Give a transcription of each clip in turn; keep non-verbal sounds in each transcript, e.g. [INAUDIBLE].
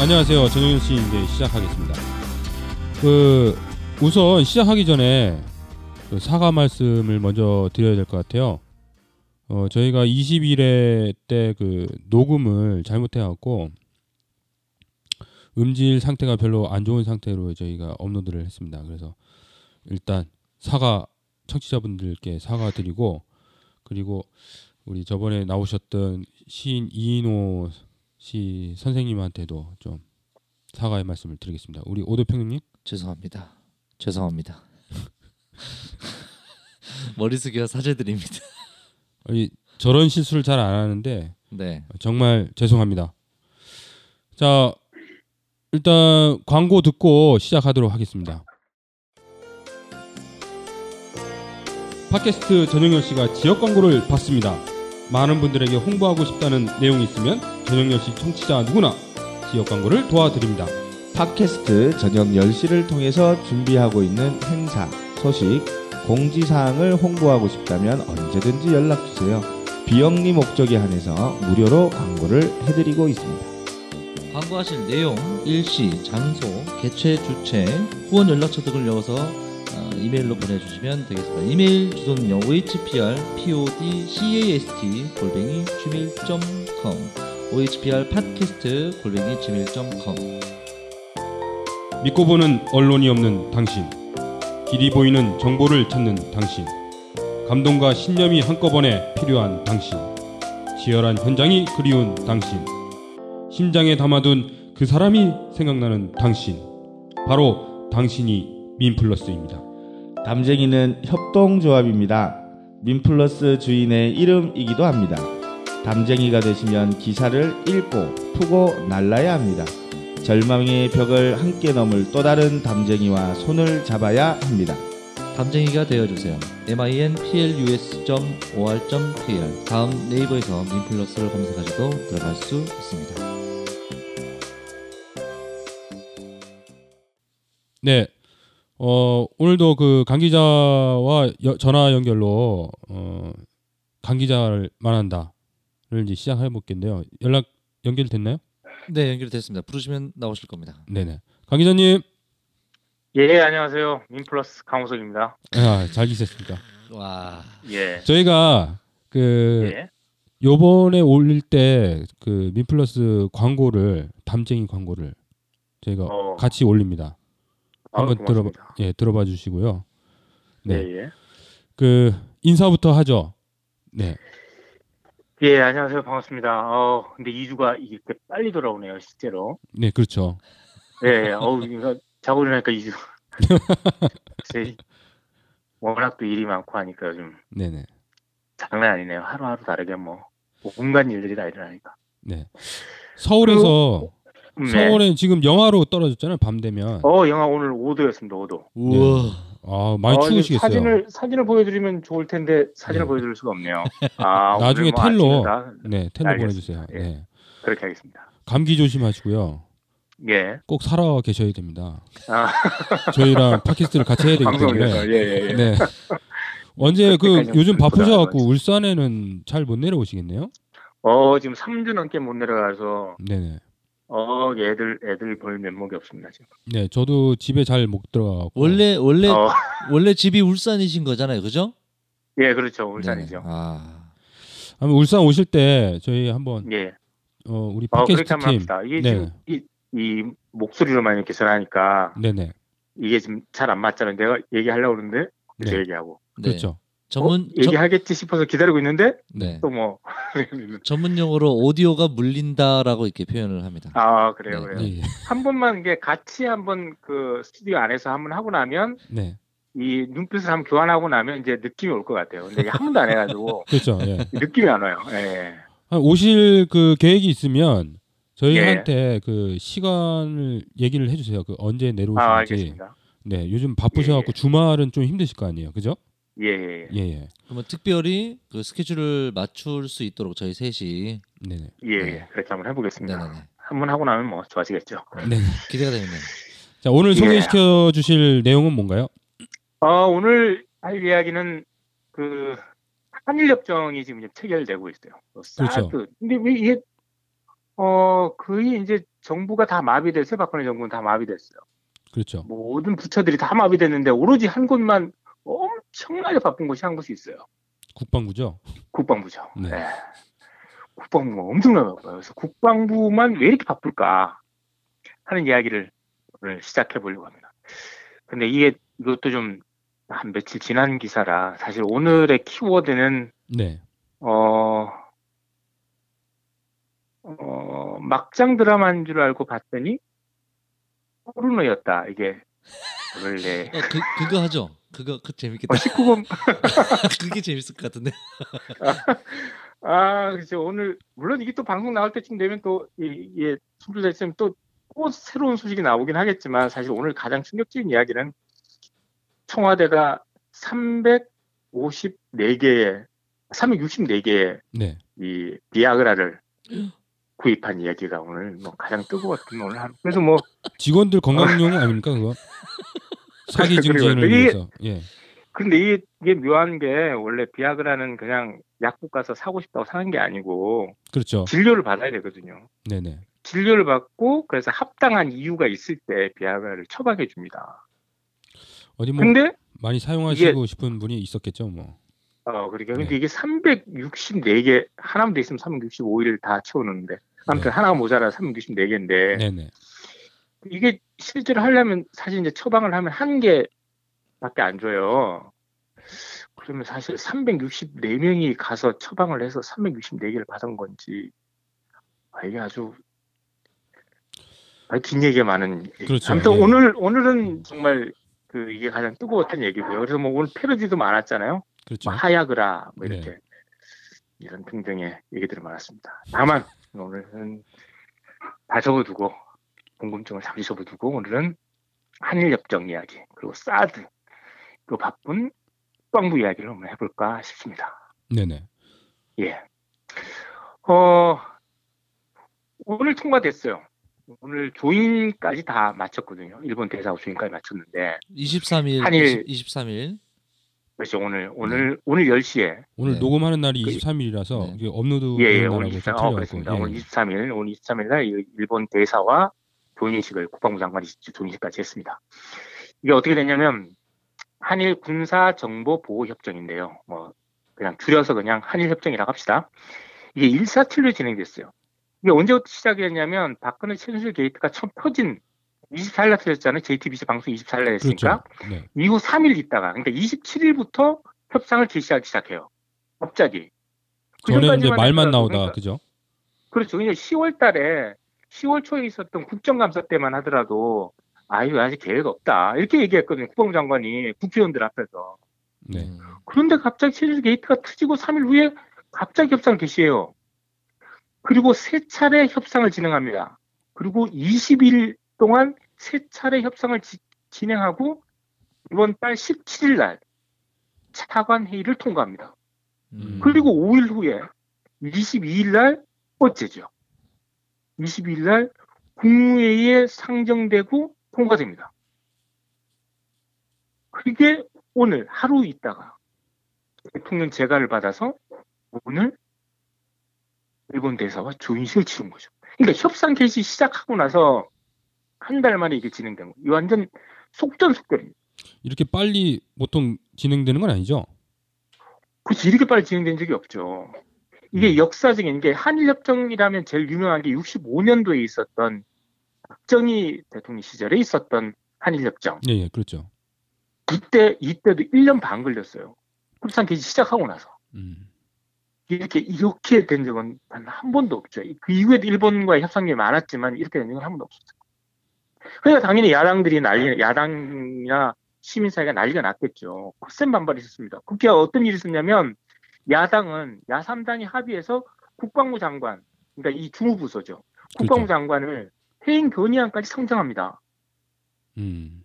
안녕하세요. 전영현 씨 이제 시작하겠습니다. 그 우선 시작하기 전에 그 사과 말씀을 먼저 드려야 될 것 같아요. 어, 저희가 20일에 때 그 녹음을 잘못해 갖고 음질 상태가 별로 안 좋은 상태로 저희가 업로드를 했습니다. 그래서 일단 사과 청취자분들께 사과드리고 그리고 우리 저번에 나오셨던 시인 이인호 시 선생님한테도 좀 사과의 말씀을 드리겠습니다. 우리 오도평님 죄송합니다. 죄송합니다. 머리 숙여 사죄드립니다. 아니, 저런 실수를 잘 안 하는데 네. 정말 죄송합니다. 자 일단 광고 듣고 시작하도록 하겠습니다. 팟캐스트 전영열 씨가 지역 광고를 받습니다. 많은 분들에게 홍보하고 싶다는 내용이 있으면 전영열 씨 청취자 누구나 지역 광고를 도와드립니다. 팟캐스트 저녁 10시를 통해서 준비하고 있는 행사, 소식, 공지사항을 홍보하고 싶다면 언제든지 연락주세요. 비영리 목적에 한해서 무료로 광고를 해드리고 있습니다. 광고하실 내용, 일시, 장소, 개최, 주체, 후원 연락처 등을 넣어서 어, 이메일로 보내주시면 되겠습니다. 이메일 주소는요. ohpr podcast 골뱅이 gmail.com ohpr 팟캐스트 골뱅이 gmail.com 믿고 보는 언론이 없는 당신, 길이 보이는 정보를 찾는 당신, 감동과 신념이 한꺼번에 필요한 당신, 치열한 현장이 그리운 당신, 심장에 담아둔 그 사람이 생각나는 당신, 바로 당신이 민플러스입니다. 담쟁이는 협동조합입니다. 민플러스 주인의 이름이기도 합니다. 담쟁이가 되시면 기사를 읽고 푸고 날라야 합니다. 절망의 벽을 함께 넘을 또 다른 담쟁이와 손을 잡아야 합니다. 담쟁이가 되어주세요. minplus.or.kr 다음 네이버에서 민플러스를 검색하셔도 들어갈 수 있습니다. 네, 어, 오늘도 그 강 기자와 여- 전화 연결로 어, 강 기자를 만난다를 이제 시작해 볼겠는데요. 연락 연결됐나요? 네 연결됐습니다. 부르시면 나오실 겁니다. 네네. 강 기자님, 예, 안녕하세요. 민플러스 강호석입니다. 아, 잘 계셨습니까? 와 예. 저희가 그 예. 요번에 올릴 때 그 민플러스 광고를 담쟁이 광고를 저희가 어. 같이 올립니다. 아유, 한번 들어봐 고맙습니다. 예 들어봐 주시고요. 네. 예, 예. 그 인사부터 하죠. 네. 예, 안녕하세요. 반갑습니다. 어, 근데 2주가 이렇게 빨리 돌아오네요, 실제로. 네, 그렇죠. 예, 어우, 이거 자고 일어나니까 2주. [LAUGHS] 글쎄, 워낙 또 일이 많고 하니까 요즘 네, 네. 장난 아니네요. 하루하루 다르게 뭐, 온갖 일들이 다 일어나니까. 네. 서울에서 음, 네. 서울에 지금 영하로 떨어졌잖아요. 밤 되면. 어, 영하 오늘 5도였습니다, 5도. 우와 아, 많이 어, 추우시겠어요. 사진을, 사진을 보여드리면 좋을 텐데, 사진을 네. 보여드릴 수가 없네요. [LAUGHS] 아, 나중에 뭐 텔로. 다 네, 텔로 보내 알겠습니다. 주세요. 예. 네. 그렇게 하겠습니다. 감기 조심하시고요. 예. 꼭 살아 계셔야 됩니다. 아, [LAUGHS] 저희랑 팟캐스트를 같이 해야 되기 방송에서, 때문에. 예, 예, 예. 네. 언제 그 요즘 좀 바쁘셔갖고. 울산에는 잘 못 내려오시겠네요? 어, 지금 3주 넘게 못 내려가서, 네네. 어, 애들, 애들 볼 면목이 없습니다, 지금. 네, 저도 집에 잘 못 들어가고. 원래 원래 어, 원래 집이 울산이신 거잖아요, 그죠? 예, 그렇죠. 울산이죠. 네네. 아 한번 울산 오실 때 저희 한번 예. 어, 우리 어, 팟캐스트 한번 팀. 합시다. 이게 네. 지금, 이, 이 목소리로만 이렇게 전하니까, 네네. 이게 지금 잘 안 맞잖아요. 내가 얘기하려고 그러는데, 이렇게 네. 얘기하고. 네. 그렇죠. 전문 어? 얘기하겠지 싶어서 기다리고 있는데, 저, 네. 또 뭐. [LAUGHS] 전문 용어로 오디오가 물린다라고 이렇게 표현을 합니다. 아, 그래요, 네, 그래요. 예, 예. 한 번만 이게 같이 한번 그 스튜디오 안에서 한번 하고 나면, 네. 이 눈빛을 한번 교환하고 나면 이제 느낌이 올 것 같아요. 근데 이게 한 번도 안 해가지고, [LAUGHS] 그렇죠. 예. 느낌이 안 와요. 예. 한 오실 그 계획이 있으면 저희한테 그 시간을 얘기를 해주세요. 그 언제 아, 내려오시는지. 알겠습니다. 네, 요즘 바쁘셔갖고 주말은 좀 힘드실 거 아니에요, 그죠? 예, 예, 예. 예, 예. 그러면 특별히 그 스케줄을 맞출 수 있도록 저희 셋이 네네. 예, 네. 예. 그렇게 한번 해보겠습니다. 네네네. 한번 하고 나면 뭐 좋아지겠죠. 네. 기대가 되네요. 자, 오늘 예. 소개시켜 주실 내용은 뭔가요? 어, 오늘 할 이야기는 그 한일협정이 지금 이제 체결되고 있어요. 그 그렇죠. 사드. 근데 왜 이게 어 거의 이제 정부가 다 마비됐어요. 박근혜 정부는 다 마비됐어요. 그렇죠. 모든 부처들이 다 마비됐는데 오로지 한 곳만 엄청나게 바쁜 곳이 한 곳이 있어요. 국방부죠. 국방부죠. 네. 네. 국방부가 엄청나게 바빠요. 그래서 국방부만 왜 이렇게 바쁠까 하는 이야기를 오늘 시작해 보려고 합니다. 근데 이게 이것도 좀 한 며칠 지난 기사라 사실 오늘의 키워드는 네. 어, 어, 막장 드라마인 줄 알고 봤더니 포르노였다. 이게 원래 어, 그 그거 하죠. 그거 그 재밌겠다. 어, 19금 [LAUGHS] 그게 재밌을 것 같은데. 아, 그죠. 오늘 물론 이게 또 방송 나올 때쯤 되면 또 이게 순출됐으면 또, 또 새로운 소식이 나오긴 하겠지만 사실 오늘 가장 충격적인 이야기는 청와대가 354개의 364개의 네. 이 비아그라를 구입한 이야기가 오늘 뭐 가장 뜨거웠던 오늘 한 그래서 뭐 직원들 건강용 아닙니까 그거? [LAUGHS] 사기 증진을 이게- 위해서. 예. 근데 이게, 이게 묘한 게 원래 비아그라는 그냥 약국 가서 사고 싶다고 사는 게 아니고 그렇죠. 진료를 받아야 되거든요. 네네. 진료를 받고 그래서 합당한 이유가 있을 때 비아그라를 처방해 줍니다. 어디 뭐 근데 많이 사용하시고 싶은 분이 있었겠죠, 뭐. 어 그러니까 네. 근데 이게 364개 하나만 돼 있으면 365일 다 채워놓는데 아무튼 하나가 모자라 364개인데 네네. 이게 실제로 하려면 사실 이제 처방을 하면 한 개밖에 안 줘요. 그러면 사실 364명이 가서 처방을 해서 364개를 받은 건지 아, 이게 아주 아, 긴 얘기가 많은 얘기. 그렇죠. 아무튼 예. 오늘 오늘은 정말 그 이게 가장 뜨거웠던 얘기고요. 그래서 뭐 오늘 패러디도 많았잖아요. 그렇죠. 뭐 하야그라 뭐 네. 이렇게 이런 등등의 얘기들이 많았습니다. 다만 오늘은 다 접어두고 궁금증을 잠시 접어두고 오늘은 한일 협정 이야기 그리고 사드 그리고 바쁜 국방부 이야기를 한번 해볼까 싶습니다. 네네. 예. 어 오늘 통과됐어요. 오늘 조인까지 다 마쳤거든요. 일본 대사하고 조인까지 마쳤는데 23일 한일- 20, 23일. 그래서 오늘 오늘 오늘 10시에 오늘 네. 녹음하는 날이 그- 23일이라서 네. 이게 업로드 예, 예, 오늘 날하고 23, 좀 어, 틀려갖고, 그렇습니다. 예. 오늘 23일, 오늘 23일 날 이- 일본 대사와 조인식을 국방부 장관이 조인식까지 했습니다. 이게 어떻게 됐냐면 한일 군사 정보 보호 협정인데요. 뭐 그냥 줄여서 그냥 한일 협정이라고 합시다. 이게 일사틀로 진행됐어요. 이게 언제부터 시작이 됐냐면 박근혜 최순실 게이트가 처음 터진 24일 날 터졌잖아요. JTBC 방송 24일 날 했으니까. 그렇죠. 네. 이후 3일 있다가 그러니까 27일부터 협상을 개시하기 시작해요. 갑자기. 전에 이제 말만 나오다 그러니까 그죠? 그렇죠. 그냥 10월 달에 10월 초에 있었던 국정감사 때만 하더라도 아유 아직 계획 없다 이렇게 얘기했거든요. 국방부 장관이 국회의원들 앞에서. 네. 음. 그런데 갑자기 최순실 게이트가 터지고 3일 후에 갑자기 협상 개시해요. 그리고 세 차례 협상을 진행합니다. 그리고 20일 동안 세 차례 협상을 지- 진행하고 이번 달 17일 날 차관 회의를 통과합니다. 음. 그리고 5일 후에 22일 날 어째죠. 22일 날 국무회의에 상정되고 통과됩니다. 그게 오늘 하루 있다가 대통령 재가를 받아서 오늘 일본 대사와 조인식을 치른 거죠. 그러니까 협상 개시 시작하고 나서 한 달 만에 이게 진행된 거. 이 완전 속전속결입니다. 이렇게 빨리 보통 진행되는 건 아니죠? 그렇지 이렇게 빨리 진행된 적이 없죠. 이게 역사적인 게 한일협정이라면 제일 유명한 게 65년도에 있었던 박정희 대통령 시절에 있었던 한일협정. 예, 예, 그렇죠. 이때 이때도 1년 반 걸렸어요. 협상 개시 시작하고 나서 음. 이렇게 이렇게 된 적은 단 한 번도 없죠. 그 이후에도 일본과의 협상이 많았지만 이렇게 된 적은 한 번도 없었어요. 그러니까 당연히 야당들이 난리, 야당이나 시민사회가 난리가 났겠죠. 거센 반발이 있었습니다. 국회가 어떤 일이 있었냐면 야당은 야3당이 합의해서 국방부 장관, 그러니까 이 주무 부서죠. 국방부 그렇죠. 장관을 해임 건의안까지 상정합니다. 음.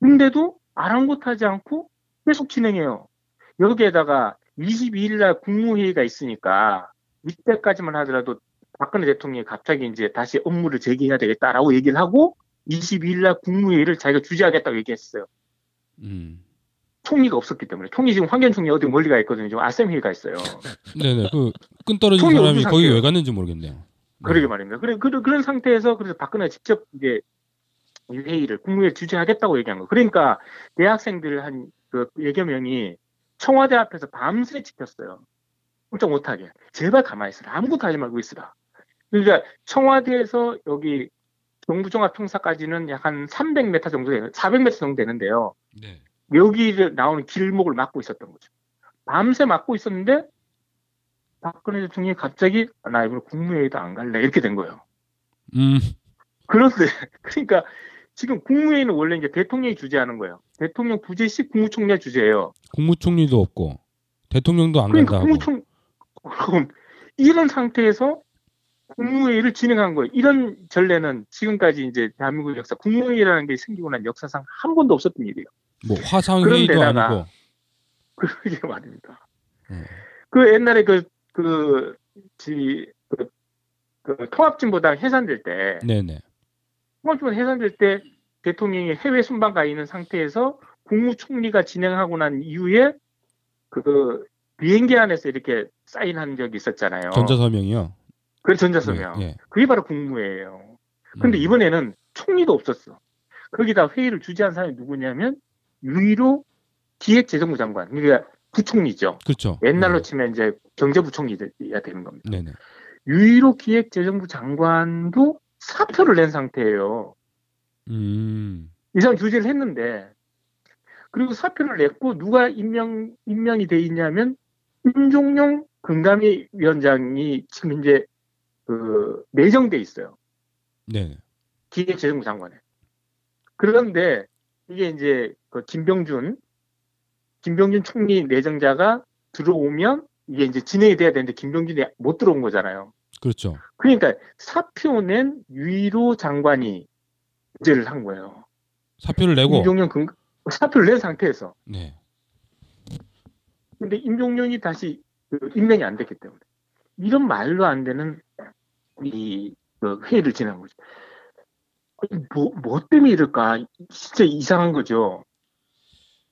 근데도 아랑곳하지 않고 계속 진행해요. 여기에다가 22일 날 국무회의가 있으니까 이때까지만 하더라도 박근혜 대통령이 갑자기 이제 다시 업무를 재개해야 되겠다라고 얘기를 하고 22일 날 국무회의를 자기가 주재하겠다고 얘기했어요. 음. 총리가 없었기 때문에 총리 지금 황교안 총리 어디 멀리 가 있거든요. 지금 아셈 회의가 있어요. 네네. 그끈 떨어진 사람이 거기? 왜 갔는지 모르겠네요. 그러게 말입니다. 그래, 그, 그런 상태에서 그래서 박근혜가 직접 이제 이 회의를 국무회의를 주재하겠다고 얘기한 거. 그러니까 대학생들 한그 예겨 명이 청와대 앞에서 밤새 지켰어요. 꼼짝 못하게. 제발 가만히 있으라. 아무것도 하지 말고 있으라. 그러니까 청와대에서 여기 경부종합 평사까지는 약 한 300m 정도 되는, 400m 정도 되는데요. 네. 여기를 나오는 길목을 막고 있었던 거죠. 밤새 막고 있었는데 박근혜 대통령이 갑자기 아, 나 이번에 국무회의도 안 갈래 이렇게 된 거예요. 음, 그런데 [LAUGHS] 그러니까 지금 국무회의는 원래 이제 대통령이 주재하는 거예요. 대통령 부재시 국무총리가 주재예요. 국무총리도 없고 대통령도 안 그러니까 간다. 국무총 그럼 이런 상태에서 국무회의를 진행한 거예요. 이런 전례는 지금까지 이제 대한민국 역사 국무회의라는 게 생기고 난 역사상 한 번도 없었던 일이에요. 뭐 화상 회의도 아니고. 그러게 말입니다. 음. 그 옛날에 그, 그, 지, 그, 그 통합진보당 해산될 때, 네네. 통합진보당 해산될 때 대통령이 해외 순방 가 있는 상태에서 국무총리가 진행하고 난 이후에 그 비행기 안에서 이렇게 사인한 적이 있었잖아요. 전자서명이요. 그 전자서명. 예, 예. 그게 바로 국무회예요. 근데 음. 이번에는 총리도 없었어. 거기다 회의를 주재한 사람이 누구냐면 유일로 기획 재정부 장관, 그러니까 부총리죠. 그렇죠. 옛날로 네. 치면 이제 경제부총리가 되는 겁니다. 네네. 유일로 기획재정부 장관도 사표를 낸 상태예요. 음. 이 사람 주재를 했는데 그리고 사표를 냈고 누가 임명 임명이 돼 있냐면 임종용 금감위 위원장이 지금 이제 그 내정돼 있어요. 네네. 기획재정부 장관에. 그런데 이게 이제 그 김병준 김병준 총리 내정자가 들어오면 이게 이제 진행이 돼야 되는데 김병준이 못 들어온 거잖아요. 그렇죠. 그러니까 사표 낸 유일호 장관이 문제를 한 거예요. 사표를 내고. 임종용 금 사표를 낸 상태에서. 네. 근데 임종용이 다시 그 임명이 안 됐기 때문에 이런 말로 안 되는 이그 회의를 진행한 거죠. 뭐, 뭐 때문에 이럴까? 진짜 이상한 거죠.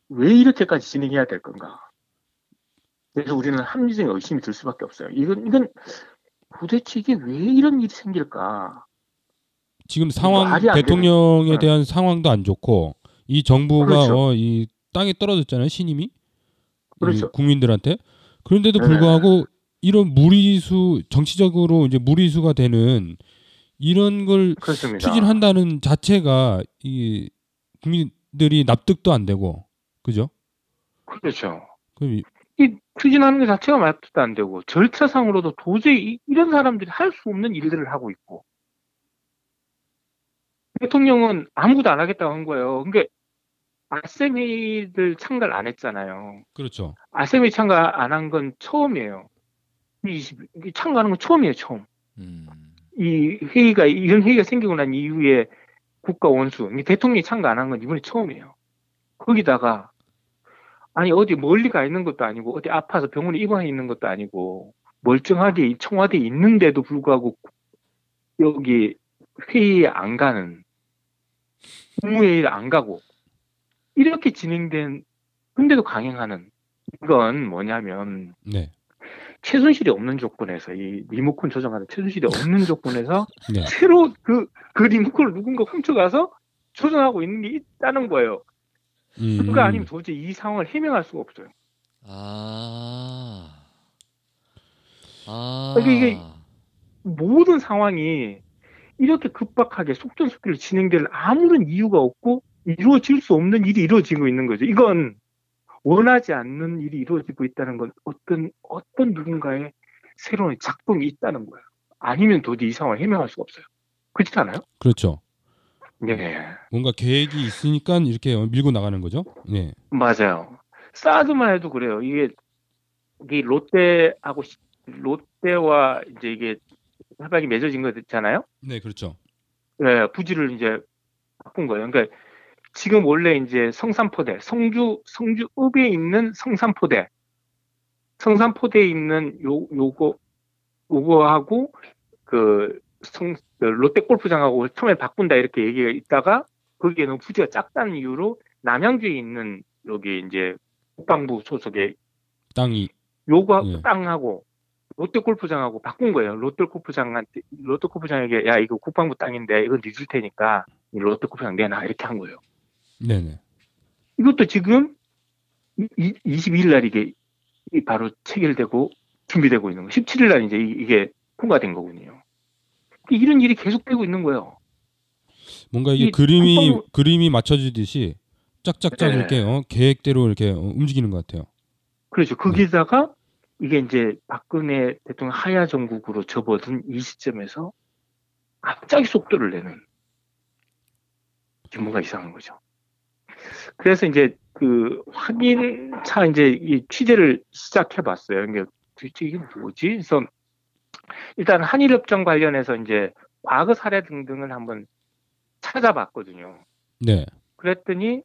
왜 이렇게까지 진행해야 될 건가? 그래서 우리는 합리적인 의심이 들 수밖에 없어요. 이건 이건 도대체 이게 왜 이런 일이 생길까? 지금 상황 대통령에 되는- 대한 상황도 안 좋고 이 정부가 그렇죠. 어, 이 땅에 떨어졌잖아요 신임이 이 그렇죠. 국민들한테 그런데도 네. 불구하고 이런 무리수 정치적으로 이제 무리수가 되는 이런 걸 그렇습니다. 추진한다는 자체가 이 국민들이 납득도 안 되고 그죠? 그렇죠. 그럼 이- 이 추진하는 것 자체가 말도 안 되고 절차상으로도 도저히 이- 이런 사람들이 할 수 없는 일들을 하고 있고 대통령은 아무것도 안 하겠다고 한 거예요. 그러니까 아셈 회의를 참가를 안 했잖아요. 그렇죠. 아셈 회의 참가 안 한 건 처음이에요. 20, 이게 참가하는 건 처음이에요, 처음. 음. 이 회의가 이런 회의가 생기고 난 이후에 국가 원수 이 대통령이 참가 안 한 건 이번이 처음이에요. 거기다가 아니 어디 멀리 가 있는 것도 아니고 어디 아파서 병원에 입원해 있는 것도 아니고 멀쩡하게 이 청와대에 있는데도 불구하고 여기 회의에 안 가는 국무회의를 안 가고 이렇게 진행된 근데도 강행하는 이건 뭐냐면 네. 최순실이 없는 조건에서 이 리모컨 조정하는 최순실이 없는 조건에서 [LAUGHS] 네. 새로 그, 그 리모컨을 누군가 훔쳐가서 조정하고 있는 게 있다는 거예요. 음. 그거 아니면 도저히 이 상황을 해명할 수가 없어요. 아. 아. 그러니까 이게- 모든 상황이 이렇게 급박하게 속전속결로 진행될 아무런 이유가 없고 이루어질 수 없는 일이 이루어지고 있는 거죠. 이건 원하지 않는 일이 이루어지고 있다는 건 어떤 어떤 누군가의 새로운 작동이 있다는 거예요. 아니면 도저히 이 상황을 해명할 수가 없어요. 그렇지 않아요? 그렇죠. 네. 뭔가 계획이 있으니까 이렇게 밀고 나가는 거죠. 네. 맞아요. 사드만 해도 그래요. 이게, 이게 롯데하고 시- 롯데와 이제 이게 협약이 맺어진 거 있잖아요. 네, 그렇죠. 네, 부지를 이제 바꾼 거예요. 그러니까 지금 원래 이제 성산포대, 성주 성주읍에 있는 성산포대, 성산포대에 있는 요 요거 요거하고 그 성, 그 롯데 골프장하고 처음에 바꾼다 이렇게 얘기가 있다가 거기에 너무 부지가 작다는 이유로 남양주에 있는 여기 이제 국방부 소속의 땅이 요거 예. 땅하고 롯데 골프장하고 바꾼 거예요. 롯데 골프장한테 롯데 골프장에게 야 이거 국방부 땅인데 이거 네줄 테니까 롯데 골프장 내놔 이렇게 한 거예요. 네네. 이것도 지금 22일 날 이게 바로 체결되고 준비되고 있는 거. 17일 날 이제 이게 통과된 거군요. 이런 일이 계속되고 있는 거예요. 뭔가 이게 그림이 한방... 그림이 맞춰지듯이 짝짝짝 네. 이렇게 어, 계획대로 이렇게 어, 움직이는 것 같아요. 그렇죠. 거기다가 이게 이제 박근혜 대통령 하야 정국으로 접어든 이 시점에서 갑자기 속도를 내는 뭔가 이상한 거죠. 그래서 이제 그 확인차 이제 이 취재를 시작해 봤어요. 이게 도대체 이게 뭐지? 그래서 일단 한일협정 관련해서 이제 과거 사례 등등을 한번 찾아봤거든요. 네. 그랬더니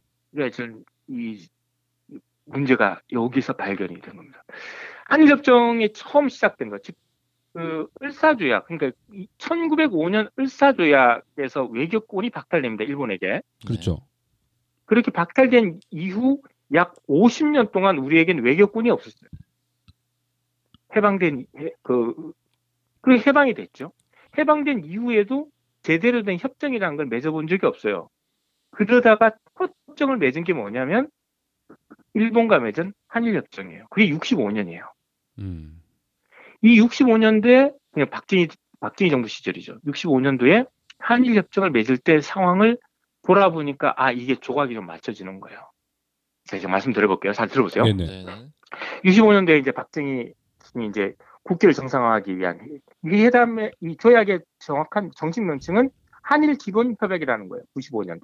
지금 이 문제가 여기서 발견이 된 겁니다. 한일협정이 처음 시작된 거, 즉, 그, 을사조약, 그러니까 1905년 을사조약에서 외교권이 박탈됩니다, 일본에게. 그렇죠. 그렇게 박탈된 이후 약 50년 동안 우리에겐 외교권이 없었어요. 해방된, 그, 그 해방이 됐죠. 해방된 이후에도 제대로 된 협정이라는 걸 맺어본 적이 없어요. 그러다가 첫 협정을 맺은 게 뭐냐면 일본과 맺은 한일 협정이에요. 그게 65년이에요. 음. 이 65년도에 그냥 박진희 박진희 정부 시절이죠. 65년도에 한일 협정을 맺을 때 상황을 돌아보니까 아 이게 조각이 좀 맞춰지는 거예요. 제가 말씀 드려볼게요. 잘 들어보세요. 네네. 65년도에 이제 박정희 이제 국기를 정상화하기 위한 이 회담의 이 조약의 정확한 정식 명칭은 한일 기본 협약이라는 거예요. 95년도.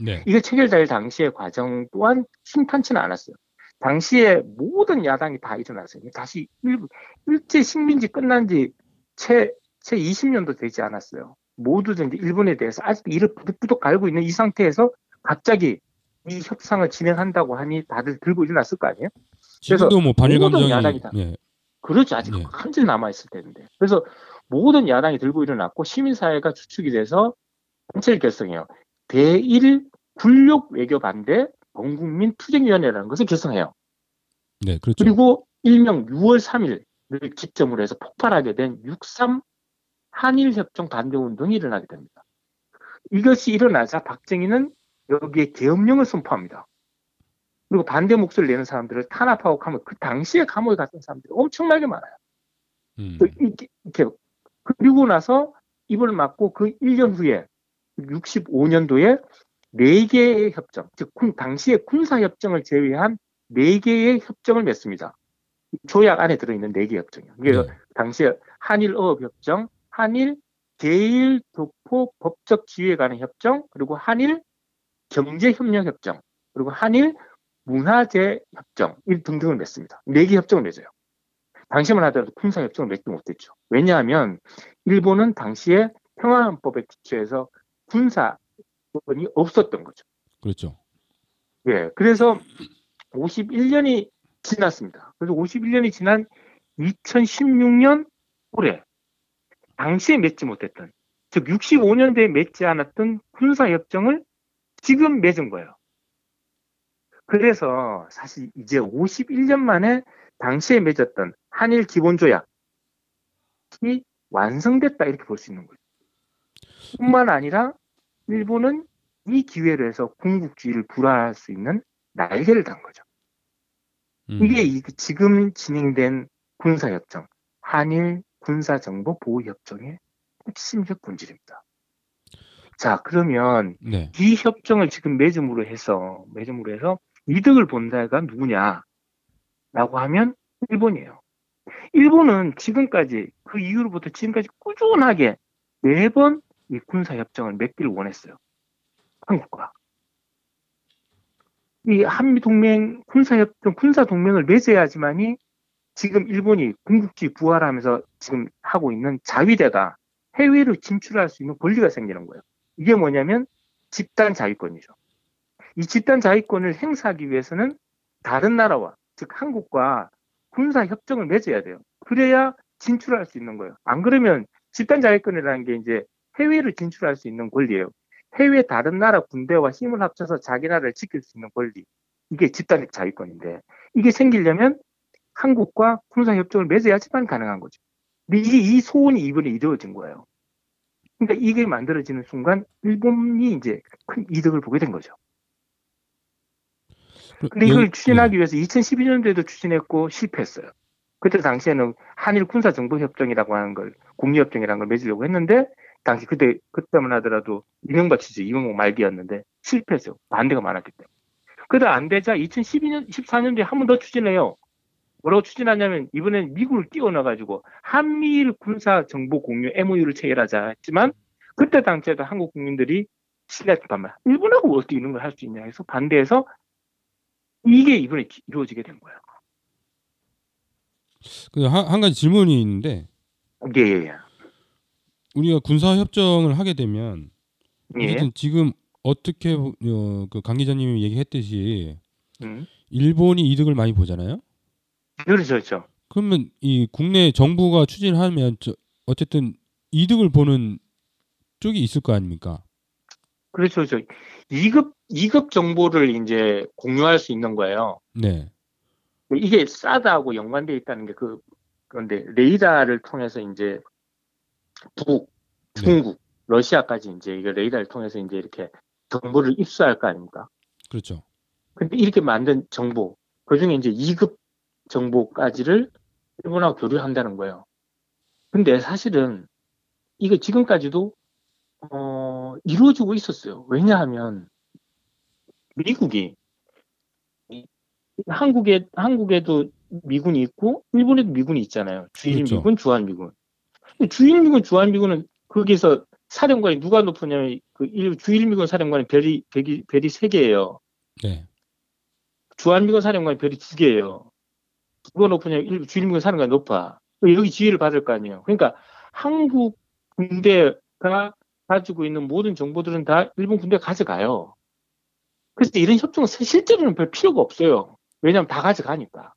네. 이게 체결될 당시의 과정 또한 심탄치는 않았어요. 당시에 모든 야당이 다 일어났어요. 다시 일, 일제 식민지 끝난 지 채, 채 20년도 되지 않았어요. 모두들 이제 일본에 대해서 아직도 이를 부득부득 갈고 있는 이 상태에서 갑자기 이 협상을 진행한다고 하니 다들 들고 일어났을 거 아니에요? 그래서 뭐 반일 감정이 야당이 다, 예. 그렇죠. 아직 예. 한질 남아 있을 텐데. 그래서 모든 야당이 들고 일어났고 시민사회가 주축이 돼서 단체를 결성해요. 대일 굴욕 외교 반대 범국민 투쟁위원회라는 것을 결성해요. 네, 그렇죠. 그리고 일명 6월 3일을 기점으로 해서 폭발하게 된 6.3 한일협정 반대운동이 일어나게 됩니다. 이것이 일어나자 박정희는 여기에 계엄령을 선포합니다. 그리고 반대 목소리를 내는 사람들을 탄압하고 하면 그 당시에 감옥에 갔던 사람들이 엄청나게 많아요. 음. 이렇게, 이렇게 그리고 나서 입을 맞고 그 1년 후에 65년도에 4개의 협정, 즉 당시에 군사협정을 제외한 4개의 협정을 맺습니다. 조약 안에 들어있는 4개 협정이요. 그래서 네. 당시에 한일어업협정, 한일 제일 도포 법적 지위에 관한 협정, 그리고 한일 경제 협력 협정, 그리고 한일 문화재 협정 등등을 맺습니다. 4개 협정을 맺어요. 당시만 하더라도 군사협정을 맺지 못했죠. 왜냐하면 일본은 당시에 평화헌법에 기초해서 군사 부분이 없었던 거죠. 그렇죠. 예, 그래서 51년이 지났습니다. 그래서 51년이 지난 2016년 올해 당시에 맺지 못했던 즉 65년대에 맺지 않았던 군사협정을 지금 맺은 거예요. 그래서 사실 이제 51년 만에 당시에 맺었던 한일 기본조약이 완성됐다 이렇게 볼 수 있는 거죠. 뿐만 아니라 일본은 이 기회를 해서 군국주의를 불화할 수 있는 날개를 단 거죠. 음. 이게 지금 진행된 군사협정, 한일 군사정보 보호협정의 핵심적 본질입니다. 자, 그러면 네. 이 협정을 지금 맺음으로 해서, 맺음으로 해서 이득을 본 자가 누구냐? 라고 하면 일본이에요. 일본은 지금까지, 그 이후로부터 지금까지 꾸준하게 매번 이 군사 협정을 맺기를 원했어요. 한국과. 이 한미 동맹 군사 협정, 군사 동맹을 맺어야지만이 지금 일본이 군국주의 부활하면서 지금 하고 있는 자위대가 해외로 진출할 수 있는 권리가 생기는 거예요. 이게 뭐냐면 집단 자위권이죠. 이 집단 자위권을 행사하기 위해서는 다른 나라와, 즉 한국과 군사 협정을 맺어야 돼요. 그래야 진출할 수 있는 거예요. 안 그러면 집단 자위권이라는 게 이제 해외로 진출할 수 있는 권리예요. 해외 다른 나라 군대와 힘을 합쳐서 자기 나라를 지킬 수 있는 권리. 이게 집단적 자위권인데 이게 생기려면 한국과 군사 협정을 맺어야지만 가능한 거죠. 근데 이게 이 소원이 이번에 이루어진 거예요. 그러니까 이게 만들어지는 순간 일본이 이제 큰 이득을 보게 된 거죠. 근데 이걸 추진하기 위해서 2012년도에도 추진했고 실패했어요. 그때 당시에는 한일 군사 정보 협정이라고 하는 걸 공유 협정이라는 걸 맺으려고 했는데 당시 그때 그때만 하더라도 이명박 시죠 이명박 말기였는데 실패했어요. 반대가 많았기 때문에. 그러다 안 되자 2012년 14년도에 한 번 더 추진해요. 뭐라고 추진하냐면 이번엔 미국을 끼워넣어 가지고 한미일 군사 정보 공유 MOU를 체결하자 했지만 그때 당시에도 한국 국민들이 신뢰했단 말이야. 일본하고 어떻게 이런 걸 할 수 있냐 해서 반대해서 이게 이번에 기- 이루어지게 된 거예요. 그 한, 한 가지 질문이 있는데 예, 예, 예. 우리가 군사 협정을 하게 되면 예. 어쨌든 지금 어떻게 어, 그강 기자님이 얘기했듯이 음. 일본이 이득을 많이 보잖아요. 그렇죠, 그렇죠. 그러면 이 국내 정부가 추진하면 저, 어쨌든 이득을 보는 쪽이 있을 거 아닙니까? 그렇죠, 그렇죠. 2급, 2급 정보를 이제 공유할 수 있는 거예요. 네. 이게 사드하고 연관되어 있다는 게 그, 그런데 레이더를 통해서 이제 북, 네. 중국, 러시아까지 이제 이거 레이더를 통해서 이제 이렇게 정보를 입수할 거 아닙니까? 그렇죠. 근데 이렇게 만든 정보, 그 중에 이제 2급 정보까지를 일본하고 교류한다는 거예요. 근데 사실은 이거 지금까지도 어, 이루어지고 있었어요. 왜냐하면 미국이 이- 한국에 한국에도 미군이 있고 일본에도 미군이 있잖아요. 주일 그렇죠. 미군, 주한 미군. 주일 미군, 주한 미군은 거기서 사령관이 누가 높으냐면 그 일- 주일 미군 사령관이 별이 별이 별이 세 개예요. 네. 주한 미군 사령관이 별이 두 개예요. 누가 높으냐? 일- 주일미군 사령관이 높아. 여기 지휘를 받을 거 아니에요. 그러니까 한국 군대가 가지고 있는 모든 정보들은 다 일본 군대가 가져가요. 그래서 이런 협정은 사- 실제로는 별 필요가 없어요. 왜냐하면 다 가져가니까.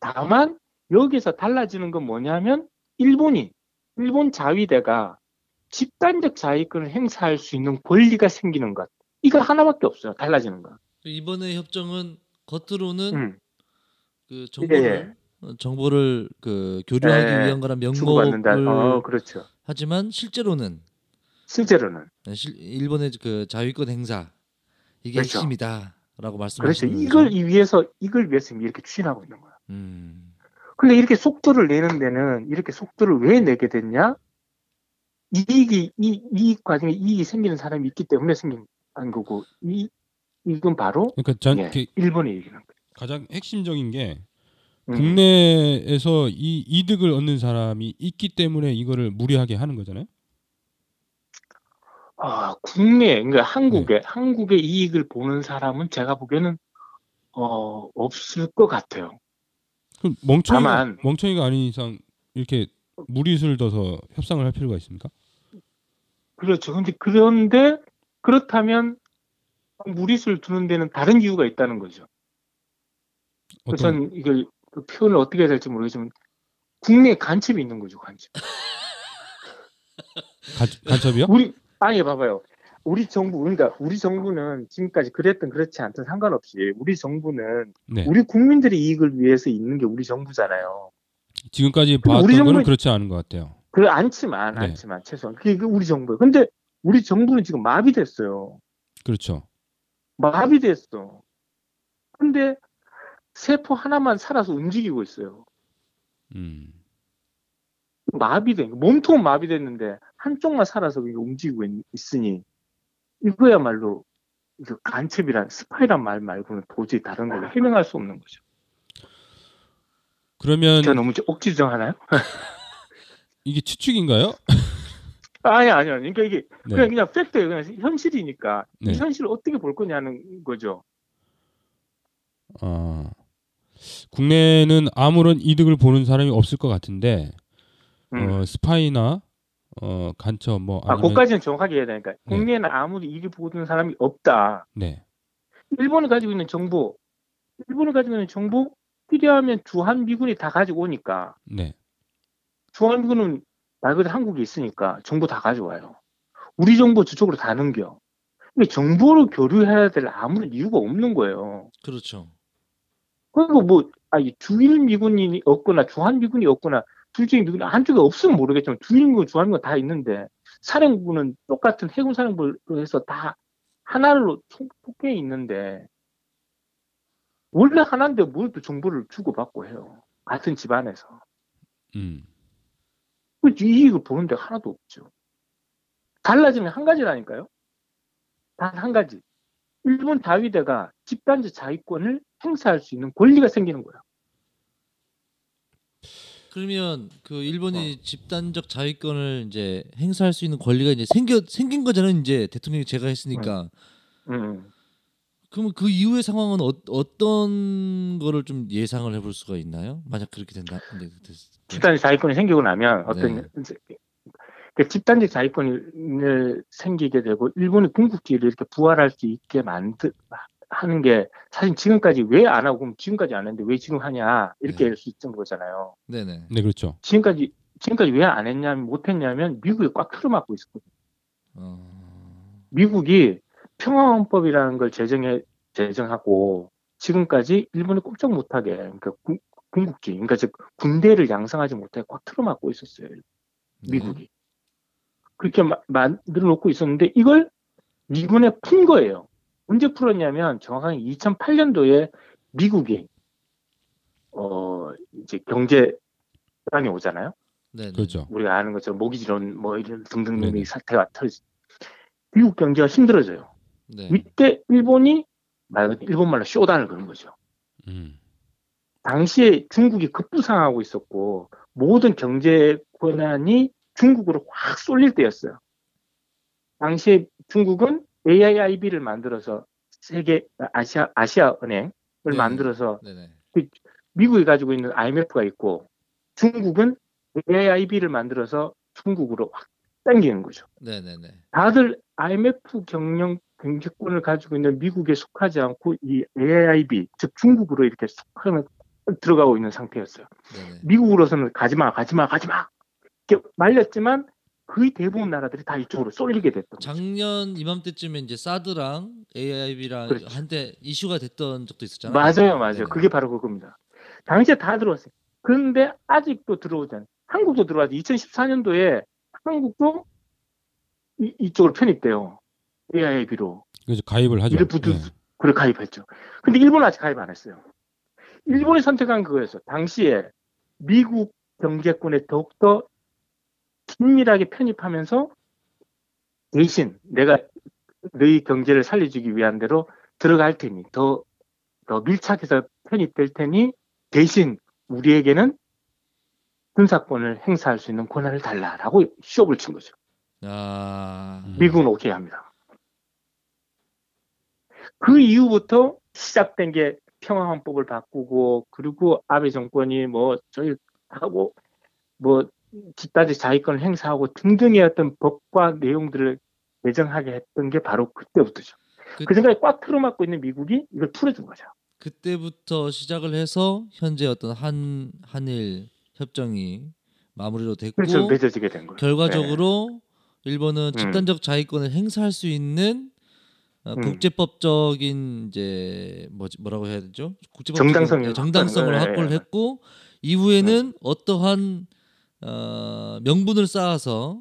다만 여기서 달라지는 건 뭐냐면 일본이 일본 자위대가 집단적 자위권을 행사할 수 있는 권리가 생기는 것. 이거 하나밖에 없어요. 달라지는 거. 이번에 협정은 겉으로는 음. 그 정보를 어, 정보를 그 교류하기 예, 위한 거란. 명목을 어, 그렇죠. 하지만 실제로는 실제로는 실- 일본의 그 자위권 행사 이게 그렇죠. 핵심이다라고 그렇죠. 말씀하시는 이걸 거죠. 이 위해서 이걸 위해서 이렇게 추진하고 있는 거야. 음. 근데 이렇게 속도를 내는 데는 이렇게 속도를 왜 내게 됐냐? 이익이 이 이익 과정에 이익이 생기는 사람이 있기 때문에 생긴 한 거고 이 이건 바로 그러니까 전 예, 그 일본의 얘기는 거예요. 가장 핵심적인 게 음. 국내에서 이 이득을 얻는 사람이 있기 때문에 이거를 무리하게 하는 거잖아요. 아, 국내 그러니까 네. 한국에 한국의 이익을 보는 사람은 제가 보기에는 어 없을 것 같아요. 그럼 멍청이가 다만- 멍청이가 아닌 이상 이렇게 무리수를 둬서 협상을 할 필요가 있습니까? 그렇죠. 근데 그런데 그렇다면 무리수를 두는 데는 다른 이유가 있다는 거죠. 우선 이걸 그 표현을 어떻게 해야 될지 모르겠지만 국내에 간첩이 있는 거죠, 간첩. [LAUGHS] 가- 간첩이요? 우리 아니 봐봐요. 우리 정부 그러니까 우리 정부는 지금까지 그랬든 그렇지 않든 상관없이 우리 정부는 네. 우리 국민들의 이익을 위해서 있는 게 우리 정부잖아요. 지금까지 봤던 우리 정부는- 그렇지 않은 것 같아요. 그 않지만 네. 않지만 최소한 그게 그 우리 정부예요. 근데 우리 정부는 지금 마비됐어요. 그렇죠. 마비됐어. 근데 세포 하나만 살아서 움직이고 있어요. 음. 마비된 몸통은 마비됐는데 한쪽만 살아서 움직이고 있, 있으니 이거야말로 이거 간첩이란 스파이란 말 말고는 도저히 다른 걸로 해명할 수 없는 거죠. 그러면 제가 너무 억지 주장하나요? [LAUGHS] 이게 추측인가요? [LAUGHS] 아니 아니요. 그러니까 이게 네. 그냥 그냥 팩트예요. 그냥 현실이니까 네. 이 현실을 어떻게 볼 거냐는 거죠. 아, 국내는 아무런 이득을 보는 사람이 없을 것 같은데 음. 어, 스파이나 어, 간첩 뭐 아, 아니면 그까지는 정확하게 해야 되니까 네. 국내에는 아무리 이익을 보는 사람이 없다. 네. 일본이 가지고 있는 정보, 일본이 가지고 있는 정보 필요하면 주한 미군이 다 가지고 오니까 네. 주한 미군은 말 그대로 한국에 있으니까 정보 다 가져와요. 우리 정보 저쪽으로 다 넘겨. 근데 정보를 교류해야 될 아무런 이유가 없는 거예요. 그렇죠. 그리고 뭐 아니 주일 미군이 없거나 주한 미군이 없거나 둘 중에 미군 한쪽에 없으면 모르겠지만 주일 미군 주한 미군 다 있는데 사령부는 똑같은 해군 사령부로 해서 다 하나로 총폭해 있는데 원래 하나인데 뭘 또 정보를 주고받고 해요. 같은 집안에서. 음. 그 이익을 보는 데 하나도 없죠. 달라지는 한 가지라니까요. 단 한 가지. 일본 자위대가 집단지 자위권을 행사할 수 있는 권리가 생기는 거예요. 그러면 그 일본이 집단적 자위권을 이제 행사할 수 있는 권리가 이제 생겨 생긴 거잖아요. 이제 대통령이 제가 했으니까. 음. 그러면 그 이후의 상황은 어, 어떤 거를 좀 예상을 해볼 수가 있나요? 만약 그렇게 된다. 네, 됐, 집단지 자위권이 생기고 나면 어떤 네. 그 집단적 자위권이 생기게 되고 일본의 궁극기를 이렇게 부활할 수 있게 만드 하는 게 사실 지금까지 왜 안 하고 그럼 지금까지 안 했는데 왜 지금 하냐 이렇게 네. 할수 있는 거잖아요. 네네. 네, 그렇죠. 지금까지 지금까지 왜 안 했냐면 못 했냐면 미국이 꽉 틀어막고 있었거든요. 어... 미국이 평화헌법이라는 걸 제정해 제정하고 지금까지 일본이 꼼짝 못하게 그러니까 군- 군국주의 그러니까 즉 군대를 양성하지 못하게 꽉 틀어막고 있었어요. 네. 미국이 그렇게 마- 만들어 놓고 있었는데 이걸 미군에 푼 거예요. 언제 풀었냐면 정확하게 2008년도에 미국이 어 이제 경제난이 오잖아요. 네네. 그렇죠. 우리가 아는 것처럼 모기지론 뭐 이런 등등 네네. 의 사태가 터지. 미국 경제가 힘들어져요. 네. 이때 일본이 말 그대로 일본 말로 쇼단을 거는 거죠. 음. 당시에 중국이 급부상하고 있었고 모든 경제 권한이 중국으로 확 쏠릴 때였어요. 당시에 중국은 AIIB를 만들어서 세계 아시아 아시아 은행을 네. 만들어서 네네. 미국이 가지고 있는 IMF가 있고 중국은 AIIB를 만들어서 중국으로 확 당기는 거죠. 네네네. 다들 IMF 경영 경제권을 가지고 있는 미국에 속하지 않고 이 AIB 즉 중국으로 이렇게 속하면 들어가고 있는 상태였어요. 네네. 미국으로서는 가지마 가지마 가지마 이렇게 말렸지만 거의 대부분 나라들이 다 이쪽으로 쏠리게 됐던 거죠. 작년 이맘때쯤에 이제 사드랑 AIB랑 그렇죠. 한때 이슈가 됐던 적도 있었잖아요. 맞아요, 맞아요. 네네. 그게 바로 그겁니다. 당시에 다 들어왔어요. 그런데 아직도 들어오지 않아요. 한국도 들어와서 2014년도에 한국도 이, 이쪽으로 편입돼요. AIB로. 그래서 가입을 하죠. 부두, 네. 그래 가입했죠. 근데 일본은 아직 가입 안 했어요. 일본이 선택한 그거였어. 당시에 미국 경제권에 더욱더 긴밀하게 편입하면서 대신 내가 너희 경제를 살려주기 위한 대로 들어갈 테니 더, 더 밀착해서 편입될 테니 대신 우리에게는 군사권을 행사할 수 있는 권한을 달라라고 쇼업을 친 거죠. 아. 음. 미국은 오케이 합니다. 그 이후부터 시작된 게 평화헌법을 바꾸고 그리고 아베 정권이 뭐 저희 하고 뭐 집단지 자위권을 행사하고 등등의 어떤 법과 내용들을 개정하게 했던 게 바로 그때부터죠. 그- 그, 생각에 꽉 틀어막고 있는 미국이 이걸 풀어준 거죠. 그때부터 시작을 해서 현재 어떤 한 한일 협정이 마무리로 됐고 그래서 맺어지게 된 거예요. 결과적으로 일본은 음. 집단적 자위권을 행사할 수 있는 어, 음. 국제법적인 이제 뭐지 뭐라고 해야 되죠? 국제법적인 정당성이 네, 정당성을 확보하는 확보를 거예요. 했고 이후에는 어떠한 어, 명분을 쌓아서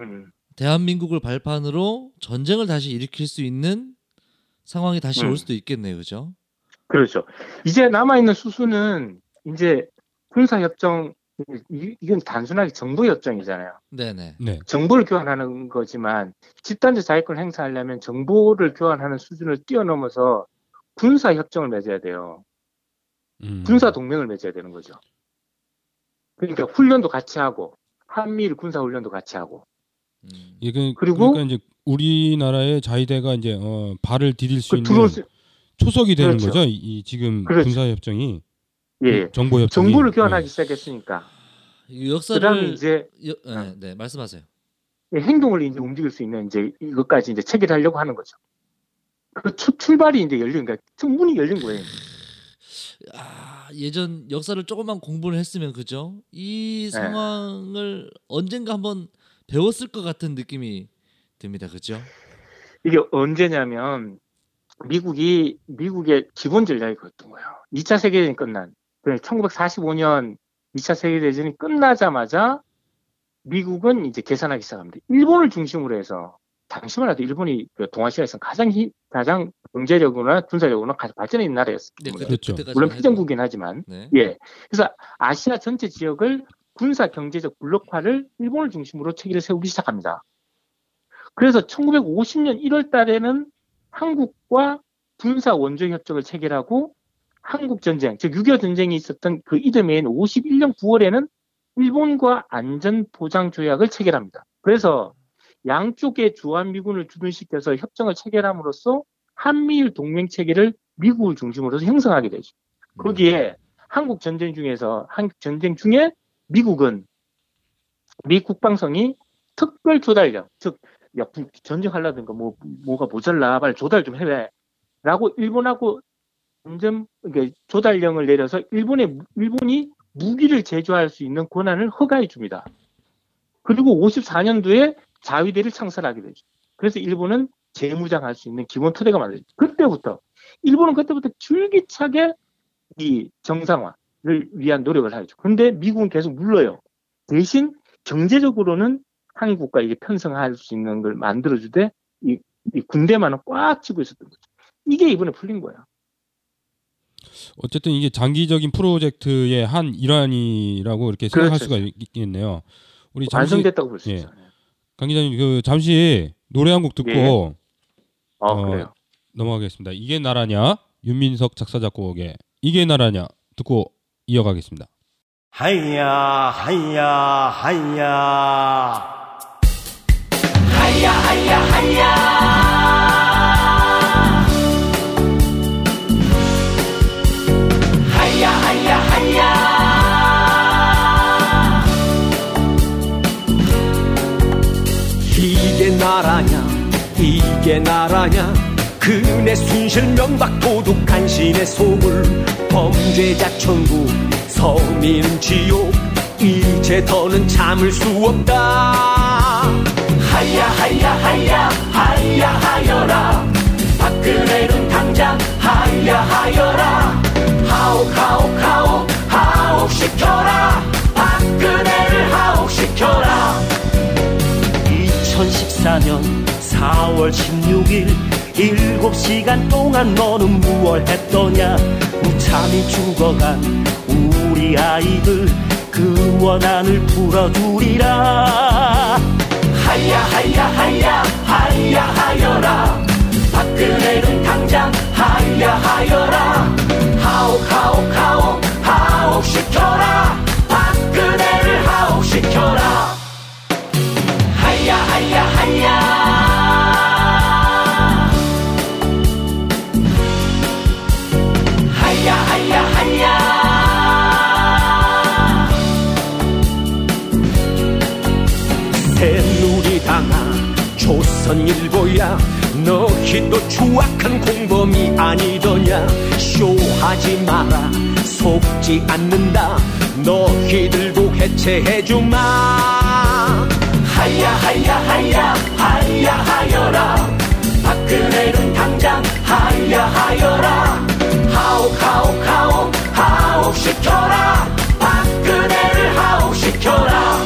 음. 대한민국을 발판으로 전쟁을 다시 일으킬 수 있는 상황이 다시 음. 올 수도 있겠네요, 그죠? 그렇죠. 이제 남아 있는 수수는 이제 군사 협정, 이- 이건 단순하게 정보협정이잖아요. 네네. 네. 정보를 교환하는 거지만 집단적 자위권을 행사하려면 정보를 교환하는 수준을 뛰어넘어서 군사 협정을 맺어야 돼요. 음. 군사 동맹을 맺어야 되는 거죠. 그러니까 훈련도 같이 하고 한미일 군사 훈련도 같이 하고 음. 이게 그리고- 그러니까 이제 우리나라의 자위대가 이제 어, 발을 디딜 수 그 있는 들어올 수, 초석이 되는 그렇죠. 거죠. 이, 이 지금 그렇죠. 군사 협정이 예, 정보 협정이 정보를 교환하기 시작했으니까 이 그다음에 역사를 이제 여, 네, 네, 말씀하세요. 행동을 이제 움직일 수 있는 이제 이것까지 이제 체결하려고 하는 거죠. 그첫 출발이 이제 열린 거야. 문이 열린 거예요. 아, 예전 역사를 조금만 공부를 했으면 그죠? 이 네. 상황을 언젠가 한번 배웠을 것 같은 느낌이 듭니다, 그죠? 이게 언제냐면 미국이 미국의 기본 전략이 그랬던 거예요. 2차 세계대전이 끝난 1945년 2차 세계대전이 끝나자마자 미국은 이제 계산하기 시작합니다. 일본을 중심으로 해서 당시만 해도 일본이 그 동아시아에서 가장 힘, 가장 경제력으로나 군사력으로나 가장 발전해 있는 나라였습니다. 네, 그렇죠. 물론. 피정국이긴 하지만 네. 예. 그래서 아시아 전체 지역을 군사 경제적 블록화를 일본을 중심으로 체계를 세우기 시작합니다. 그래서 1950년 1월 달에는 한국과 군사 원조 협정을 체결하고 한국 전쟁, 즉 6.25 전쟁이 있었던 그 이듬해인 51년 9월에는 일본과 안전 보장 조약을 체결합니다. 그래서 양쪽의 주한미군을 주둔시켜서 협정을 체결함으로써 한미일 동맹 체계를 미국을 중심으로 해서 형성하게 되죠. 거기에 한국 전쟁 중에서 한국 전쟁 중에 미국은 미 국방성이 특별 조달령, 즉 야, 전쟁하려든가 뭐 뭐가 모자라 빨리 조달 좀 해라라고 일본하고 점점 조달령을 내려서 일본의 일본이 무기를 제조할 수 있는 권한을 허가해 줍니다. 그리고 54년도에 자위대를 창설하게 되죠. 그래서 일본은 재무장할 수 있는 기본 토대가 만들어요. 그때부터 일본은 그때부터 줄기차게 이 정상화를 위한 노력을 하죠. 그런데 미국은 계속 물러요. 대신 경제적으로는 한국과 이게 편성할 수 있는 걸 만들어주되 이, 이 군대만은 꽉 쥐고 있었던 거죠. 이게 이번에 풀린 거예요. 어쨌든 이게 장기적인 프로젝트의 한 일환이라고 이렇게 생각할 그렇죠. 수가 있- 있겠네요. 우리 잠시 완성됐다고 볼수 예. 있어요. 강 기자님 그 잠시 노래 한 곡 듣고 예. 어, 어, 그래요. 넘어가겠습니다. 이게 나라냐? 윤민석 작사 작곡의 이게 나라냐 듣고 이어가겠습니다. 하야 하야 하야 이게 나라냐? 그네 순실 명박 도둑 간신의 소굴 범죄자 천국 서민 지옥 이제 더는 참을 수 없다. 하야 하야 하야 하야 하여라. 박근혜는 당장 하야 하여라. 하옥 하옥 하옥 하옥 시켜라. 박근혜를 하옥 시켜라 2014년 4월 16일 7시간 동안 너는 무얼 했더냐? 무참히 죽어간 우리 아이들 그 원한을 풀어주리라. 하야 하야 하야 하야 하여라. 박근혜는 당장 하야 하여라. 하옥 하옥 하옥 하옥 시켜라. 박근혜를 하옥 시켜라 조선일보야. 너희도 추악한 공범이 아니더냐. 쇼하지 마라 속지 않는다. 너희들도 해체해주마 하야 하야 하야 하야 하여라. 박근혜는 당장 하야 하여라. 하옥 하옥 하옥 하옥 시켜라. 박근혜를 하옥 시켜라.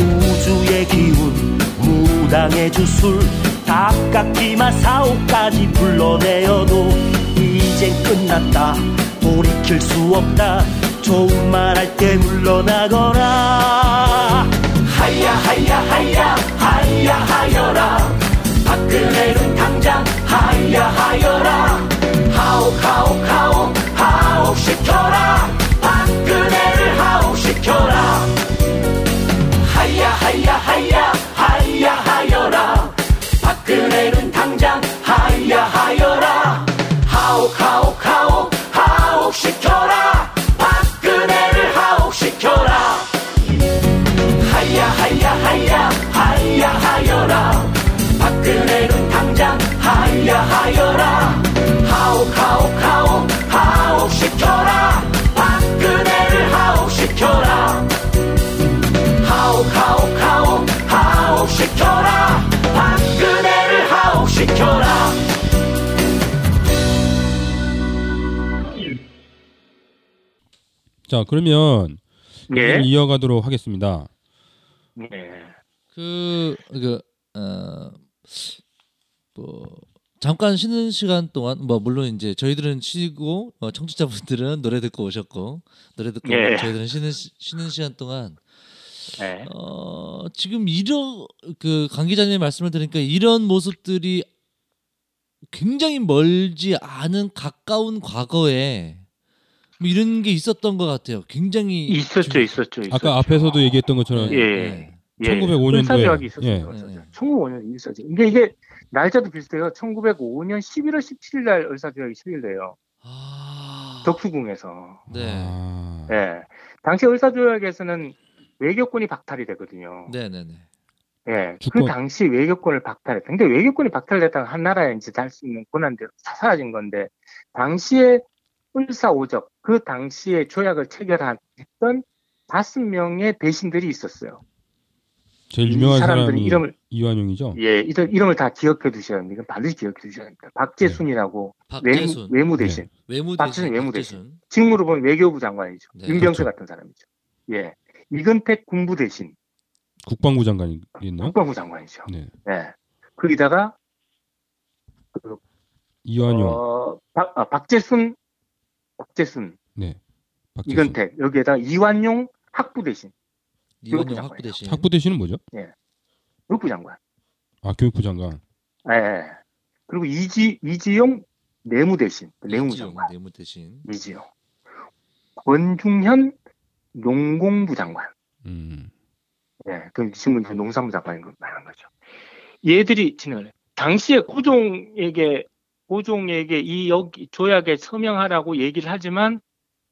우주의 기운 무당의 주술 닭깎기만 사옥까지 불러내어도 이젠 끝났다. 돌이킬 수 없다. 좋은 말 할 때 물러나거라 하야 하야 하야 하야 하여라. 박근혜는 당장 하야 하여라. 하옥 하옥 하옥 하옥 시켜라. 박근혜를 하옥 시켜라. 하야 하야 하야 자 그러면 예. 이어가도록 하겠습니다. 예. 그, 그, 어, 뭐, 잠깐 쉬는 시간 동안, 뭐, 물론 이제 저희들은 쉬고, 어, 청취자분들은 노래 듣고 오셨고, 노래 듣고 예. 저희들은 쉬는, 시- 쉬는 시간 동안, 예. 어, 지금 이런, 그, 강 기자님 말씀을 들으니까 이런 모습들이 굉장히 멀지 않은 가까운 과거에 뭐 이런 게 있었던 것 같아요. 굉장히. 있었죠, 좀- 있었죠, 있었죠. 아까 앞에서도 얘기했던 것처럼 예. 네. 예. 1905 년도에, 의사조약이 있었죠. 예. 있었죠. 예. 1905년 있었죠. 이게 이게 날짜도 비슷해요. 1905년 11월 17일 날 의사조약이 체결돼요. 아. 덕수궁에서. 네. 아, 예. 당시 의사조약에서는 외교권이 박탈이 되거든요. 네네네. 예. 주권. 그 당시 외교권을 박탈했다. 근데 외교권이 박탈됐다가 한 나라에 이제 달 수 있는 권한대로 다 사라진 건데 당시에 을사오적 그 당시에 조약을 체결했던 다섯 명의 배신들이 있었어요. 제일 이 유명한 사람들이 사람이 이름을 이완용이죠. 예, 이들 이름을 다 기억해 두셔야 합니다. 이건 반드시 기억해 두셔야 합니다. 박재순이라고 박재순. 외무, 외무 대신 외무 박재순 대신 외무 박재순. 직무로 보면 외교부 장관이죠. 네. 윤병세 그렇죠. 같은 사람이죠. 예, 이근택 군부 대신 국방부 장관이겠네요. 국방부 장관이죠. 네. 예, 거기다가 이완용, 어, 박, 아, 박재순, 박재순, 네. 박재순. 이근택 여기에다가 이완용 학부 대신 교육부 학부 대신. 학부 대신은 뭐죠? 교육부 장관. 아 교육부 장관. 예, 예. 그리고 이지 이지용 내무 대신 내무 이지용 장관 내무 대신. 이지용 권중현 농공부 장관. 음. 예, 그 지금 이제 농산부 장관인 걸 말하는 거죠. 얘들이 진행을 해. 당시에 고종에게 고종에게 이 여기 조약에 서명하라고 얘기를 하지만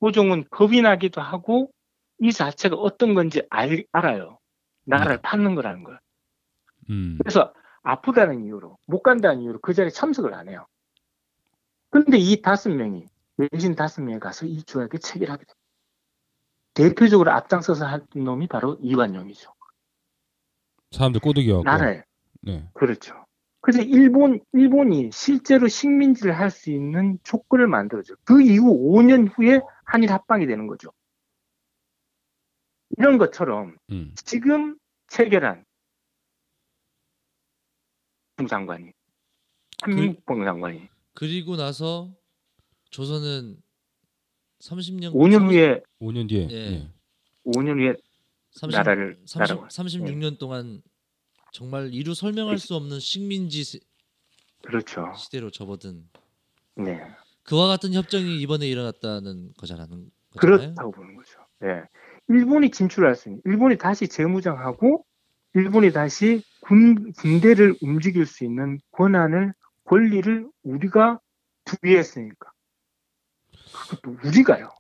고종은 겁이 나기도 하고 이 자체가 어떤 건지 알, 알아요. 나라를 파는 거라는 걸. 음. 그래서 아프다는 이유로 못 간다는 이유로 그 자리에 참석을 안 해요. 근데 이 다섯 명이 외신 다섯 명이 가서 이 조약에 체결하게 됩니다. 대표적으로 앞장서서 한 놈이 바로 이완용이죠. 사람들 꼬드기하고. 나라에 네. 그렇죠. 그래서 일본 일본이 실제로 식민지를 할 수 있는 조건을 만들어줘. 그 이후 5년 후에 한일 합방이 되는 거죠. 이런 것처럼 음. 지금 체결한 국장관이 한민국 장관이 그리고 나서 조선은 30년 5년 후에 5년 뒤에. 예. 네. 5년 후에 30, 나라를 30, 나라가. 36년 동안 정말 이루 설명할 수 없는 식민지 시- 그렇죠. 시대로 접어든 네. 그와 같은 협정이 이번에 일어났다는 거잖아요. 그렇다고 보는 거죠. 예. 일본이 진출할 수 있는, 일본이 다시 재무장하고, 일본이 다시 군, 군대를 움직일 수 있는 권한을, 권리를 우리가 부여했으니까. 그것도 우리가요.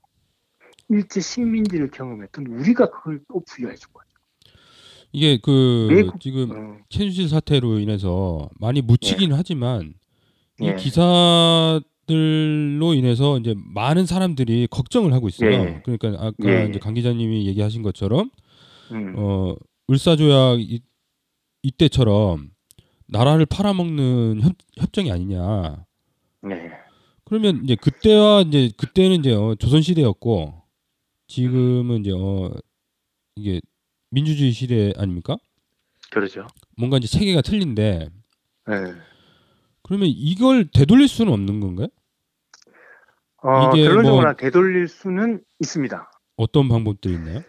일제 식민지를 경험했던 우리가 그걸 또 부여해 준 거죠. 이게 그 외국- 지금 음, 캔실 사태로 인해서 많이 묻히긴 하지만 이 예. 기사들로 인해서 이제 많은 사람들이 걱정을 하고 있어요. 예. 그러니까 아까 예. 이제 강 기자님이 얘기하신 것처럼 음, 어 을사조약 이, 이때처럼 나라를 팔아먹는 협, 협정이 아니냐. 네. 그러면 이제 그때와 이제 그때는 이제 어, 조선 시대였고 지금은 이제 어 이게 민주주의 시대 아닙니까? 그러죠. 뭔가 이제 체계가 틀린데 네. 그러면 이걸 되돌릴 수는 없는 건가요? 어, 이게 결론적으로 뭐- 되돌릴 수는 있습니다. 어떤 방법들이 있나요?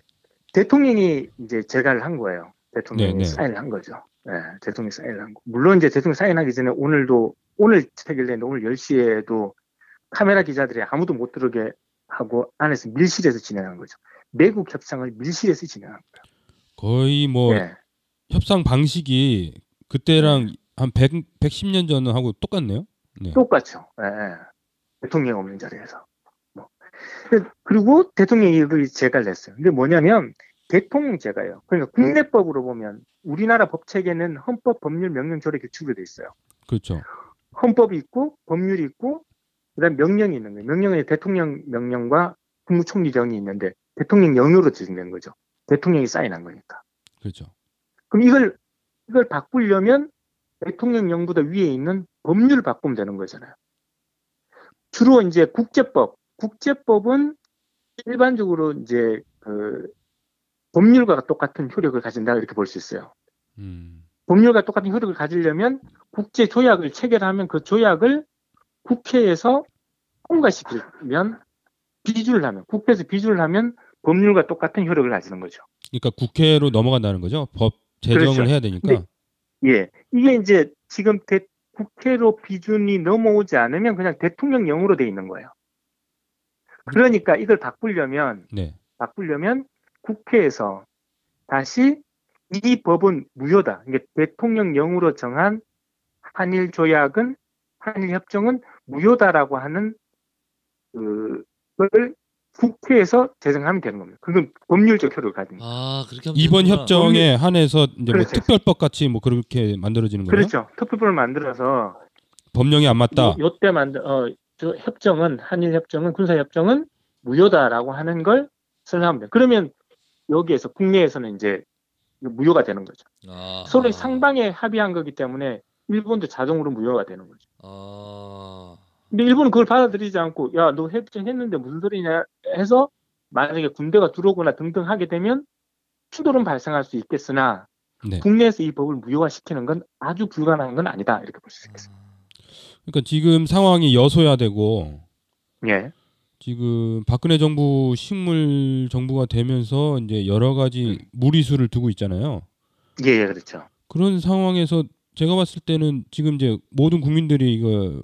대통령이 이제 제가를 한 거예요. 대통령이 네, 네. 사인을 한 거죠. 네, 대통령이 사인을 한 거. 물론 이제 대통령 사인하기 전에 오늘도 오늘 체결됐는데 오늘 10시에도 카메라 기자들이 아무도 못 들어게 하고 안에서 밀실에서 진행한 거죠. 매국 협상을 밀실에서 진행한 뭐 거예요. 네. 협상 방식이 그때랑 한 100, 110년 전하고 똑같네요. 네. 똑같죠. 예, 예. 대통령 없는 자리에서. 뭐. 그리고 대통령이 제가를 냈어요. 근데 뭐냐면 대통령 제가요. 그러니까 국내법으로 보면 우리나라 법 체계는 헌법, 법률, 명령, 조례 규칙으로 돼 있어요. 그렇죠. 헌법이 있고 법률이 있고 그다음 명령이 있는 거예요. 명령에 대통령 명령과 국무총리령이 있는데 대통령령으로 지정된 거죠. 대통령이 사인한 거니까. 그렇죠. 그럼 이걸 이걸 바꾸려면 대통령령보다 위에 있는 법률을 바꾸면 되는 거잖아요. 주로 이제 국제법, 국제법은 일반적으로 이제 그 법률과 똑같은 효력을 가진다 이렇게 볼 수 있어요. 음. 법률과 똑같은 효력을 가지려면 국제 조약을 체결하면 그 조약을 국회에서 통과시키면 비준을 하면 국회에서 비준을 하면 법률과 똑같은 효력을 가지는 거죠. 그러니까 국회로 넘어간다는 거죠. 법 제정을 그렇죠. 해야 되니까. 네. 예, 이게 이제 지금 대- 국회로 비준이 넘어오지 않으면 그냥 대통령령으로 돼 있는 거예요. 그러니까 이걸 바꾸려면 네. 바꾸려면 국회에서 다시 이 법은 무효다. 이게 대통령령으로 정한 한일 조약은 한일 협정은 무효다라고 하는 그걸 국회에서 제정하면 되는 겁니다. 그건 법률적 효력을 가진. 아 그렇게 하면 이번 되는구나. 협정에 한해서 이제 뭐 그렇죠. 특별법 같이 뭐 그렇게 만들어지는 거예요. 그렇죠. 특별법을 만들어서 법령이 안 맞다. 요, 요때 만들 어, 저 협정은 한일 협정은 군사 협정은 무효다라고 하는 걸 돼요. 그러면 여기에서 국내에서는 이제 무효가 되는 거죠. 아, 서로 아. 상방에 합의한 거기 때문에 일본도 자동으로 무효가 되는 거죠. 아, 근데 일본은 그걸 받아들이지 않고 야너 협정 했는데 무슨 소리냐 해서 만약에 군대가 들어오거나 등등 하게 되면 충돌은 발생할 수 있겠으나 네. 국내에서 이 법을 무효화시키는 건 아주 불가능한 건 아니다 이렇게 볼 수 있겠습니다. 그러니까 지금 상황이 여소야되고 예, 지금 박근혜 정부 식물 정부가 되면서 이제 여러 가지 무리수를 두고 있잖아요. 예, 예, 그렇죠. 그런 상황에서 제가 봤을 때는 지금 이제 모든 국민들이 이거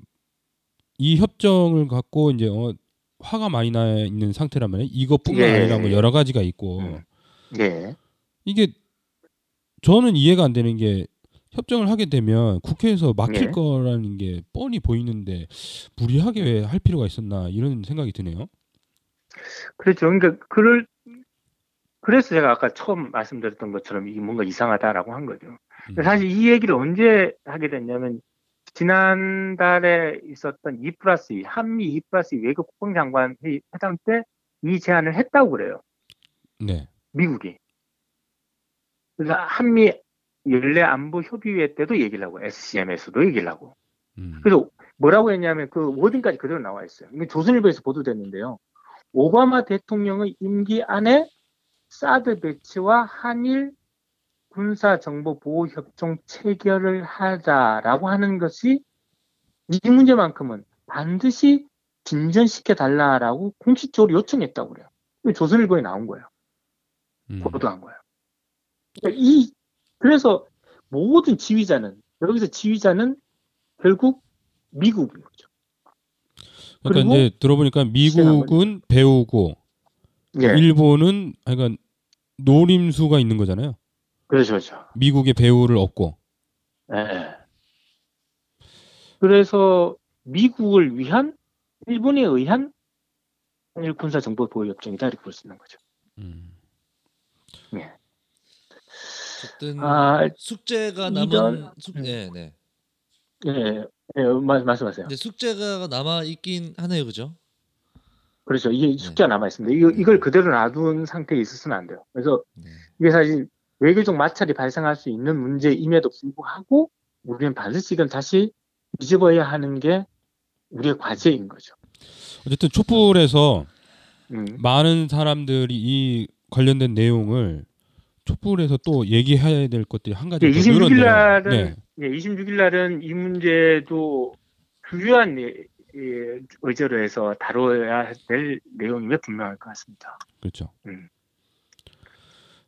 이 협정을 갖고 이제 어, 화가 많이 나 있는 말이에요. 이것뿐만 예. 아니라 뭐 여러 가지가 있고 음. 예, 이게 저는 이해가 안 되는 게 협정을 하게 되면 국회에서 막힐 예. 거라는 게 뻔히 보이는데 무리하게 왜 할 필요가 있었나 이런 생각이 드네요. 그렇죠. 그러니까 그를 그래서 제가 아까 처음 말씀드렸던 것처럼 이게 뭔가 이상하다라고 한 거죠. 음. 사실 이 얘기를 언제 하게 됐냐면 지난달에 있었던 2 플러스 2, 한미 2 플러스 2 외교 국방장관 회의 회담 때 이 제안을 했다고 그래요. 네. 미국이. 그래서 한미 연례 안보 협의회 때도 얘기를 하고 SCM에서도 얘기를 하고. 음. 그래서 뭐라고 했냐면 그 워딩까지 그대로 나와 있어요. 이게 조선일보에서 보도됐는데요. 오바마 대통령의 임기 안에 사드 배치와 한일 군사 정보 보호 협정 체결을 하자라고 하는 것이 이 문제만큼은 반드시 진전시켜 달라라고 공식적으로 요청했다고 그래요. 조선일보에 나온 거예요. 음. 보도한 거예요. 그러니까 이 그래서 모든 지휘자는 여기서 지휘자는 결국 미국인 거죠. 그러니까 이제 들어보니까 미국은 배우고 예, 일본은 약간 노림수가 있는 거잖아요. 그렇죠, 그렇죠. 미국의 배우를 얻고. 예. 그래서 미국을 위한 일본에 의한 한일 군사 정보 보호 협정이다 이렇게 볼 수 있는 거죠. 음. 어쨌든 아, 숙제가 이런- 남은 숙, 네, 네. 예, 예, 말, 말씀하세요. 근데 숙제가 남아 있긴 하네요, 그죠? 그렇죠. 이게 숙제가 남아 있습니다. 이거 이걸 그대로 놔둔 상태에 있어서는 안 돼요. 그래서 네. 이게 사실 외교적 마찰이 발생할 수 있는 문제임에도 불구하고 우리는 반드시 이건 다시 뒤집어야 하는 게 우리의 과제인 거죠. 어쨌든 촛불에서 음. 많은 사람들이 이 관련된 내용을 촛불에서 또 얘기해야 될 것들이 한 가지 예, 더 26일 늘었네요. 날은 네. 예, 26일 날은 이 문제도 주요한 예, 예, 의제로 해서 다뤄야 될 내용임에 분명할 것 같습니다. 그렇죠. 음.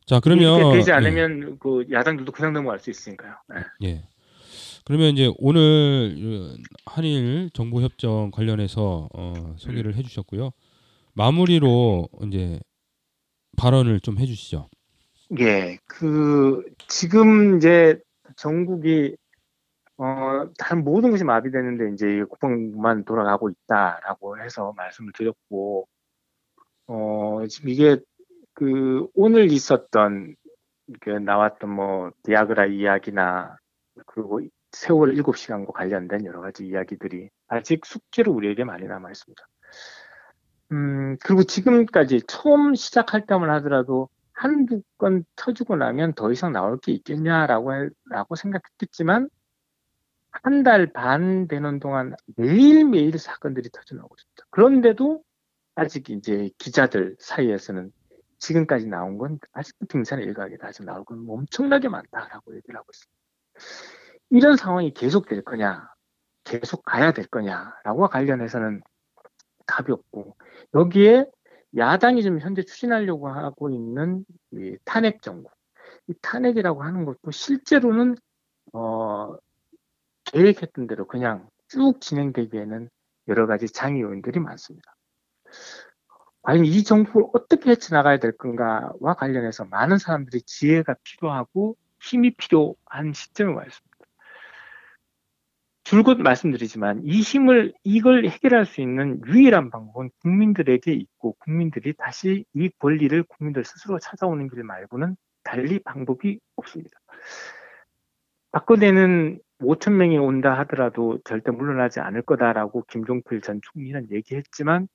자 그러면 되지 예, 않으면 그 야당들도 그냥 넘어갈 수 있으니까요. 예. 예. 그러면 이제 오늘 어, 한일 정보 협정 관련해서 어, 소개를 해주셨고요. 마무리로 이제 발언을 좀 해주시죠. 예, 그 지금 이제 전국이 어 다른 모든 것이 마비되는데 이제 이 국방만 돌아가고 있다라고 해서 말씀을 드렸고 어 지금 이게 그 오늘 있었던 그 나왔던 뭐 디아그라 이야기나 그리고 세월 7시간과 관련된 여러 가지 이야기들이 아직 숙제로 우리에게 많이 남아 있습니다. 음, 그리고 지금까지 처음 시작할 때만 하더라도 한두 건 터지고 나면 더 이상 나올 게 있겠냐라고 할- 라고 생각했겠지만 한 달 반 되는 동안 매일매일 사건들이 터져 나오고 있습니다. 그런데도 아직 이제 기자들 사이에서는 지금까지 나온 건 아직도 등산의 일각이다. 아직 나올 건 엄청나게 많다라고 얘기를 하고 있습니다. 이런 상황이 계속 될 거냐, 계속 가야 될 거냐라고 관련해서는 답이 없고 여기에 야당이 지금 현재 추진하려고 하고 있는 이 탄핵 정부, 이 탄핵이라고 하는 것도 실제로는 어, 계획했던 대로 그냥 쭉 진행되기에는 여러 가지 장애 요인들이 많습니다. 과연 이 정부를 어떻게 헤쳐나가야 될 건가와 관련해서 많은 사람들이 지혜가 필요하고 힘이 필요한 시점에 와 있습니다. 줄곧 말씀드리지만 이 힘을 이걸 해결할 수 있는 유일한 방법은 국민들에게 있고 국민들이 다시 이 권리를 국민들 스스로 찾아오는 길 말고는 달리 방법이 없습니다. 박근혜는 5천 명이 온다 하더라도 절대 물러나지 않을 거다라고 김종필 전 총리는 얘기했지만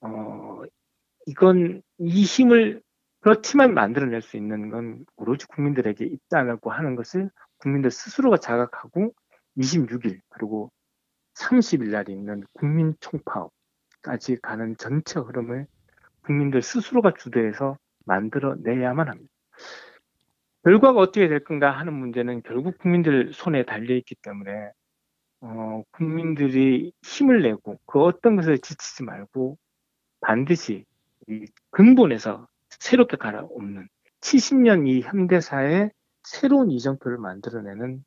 어 이건 이 힘을 그렇지만 만들어낼 수 있는 건 오로지 국민들에게 있다고 하는 것을 국민들 스스로가 자각하고 26일 그리고 30일 날 있는 국민 총파업까지 가는 전체 흐름을 국민들 스스로가 주도해서 만들어내야만 합니다. 결과가 어떻게 될 건가 하는 문제는 결국 국민들 손에 달려 있기 때문에 어, 국민들이 힘을 내고 그 어떤 것을 지치지 말고 반드시 이 근본에서 새롭게 갈아엎는 70년 이 현대사의 새로운 이정표를 만들어내는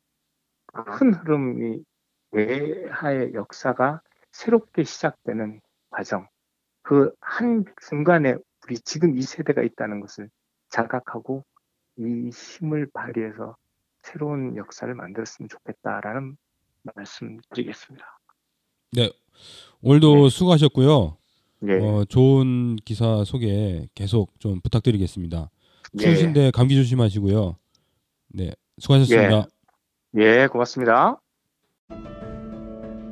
큰 흐름이 외하의 역사가 새롭게 시작되는 과정 그 한 순간에 우리 지금 이 세대가 있다는 것을 자각하고 이 힘을 발휘해서 새로운 역사를 만들었으면 좋겠다라는 말씀드리겠습니다. 네, 오늘도 수고하셨고요. 예. 어, 좋은 기사 소개 계속 좀 부탁드리겠습니다. 예. 추우신데 감기 조심하시고요. 네, 수고하셨습니다. 예, 고맙습니다.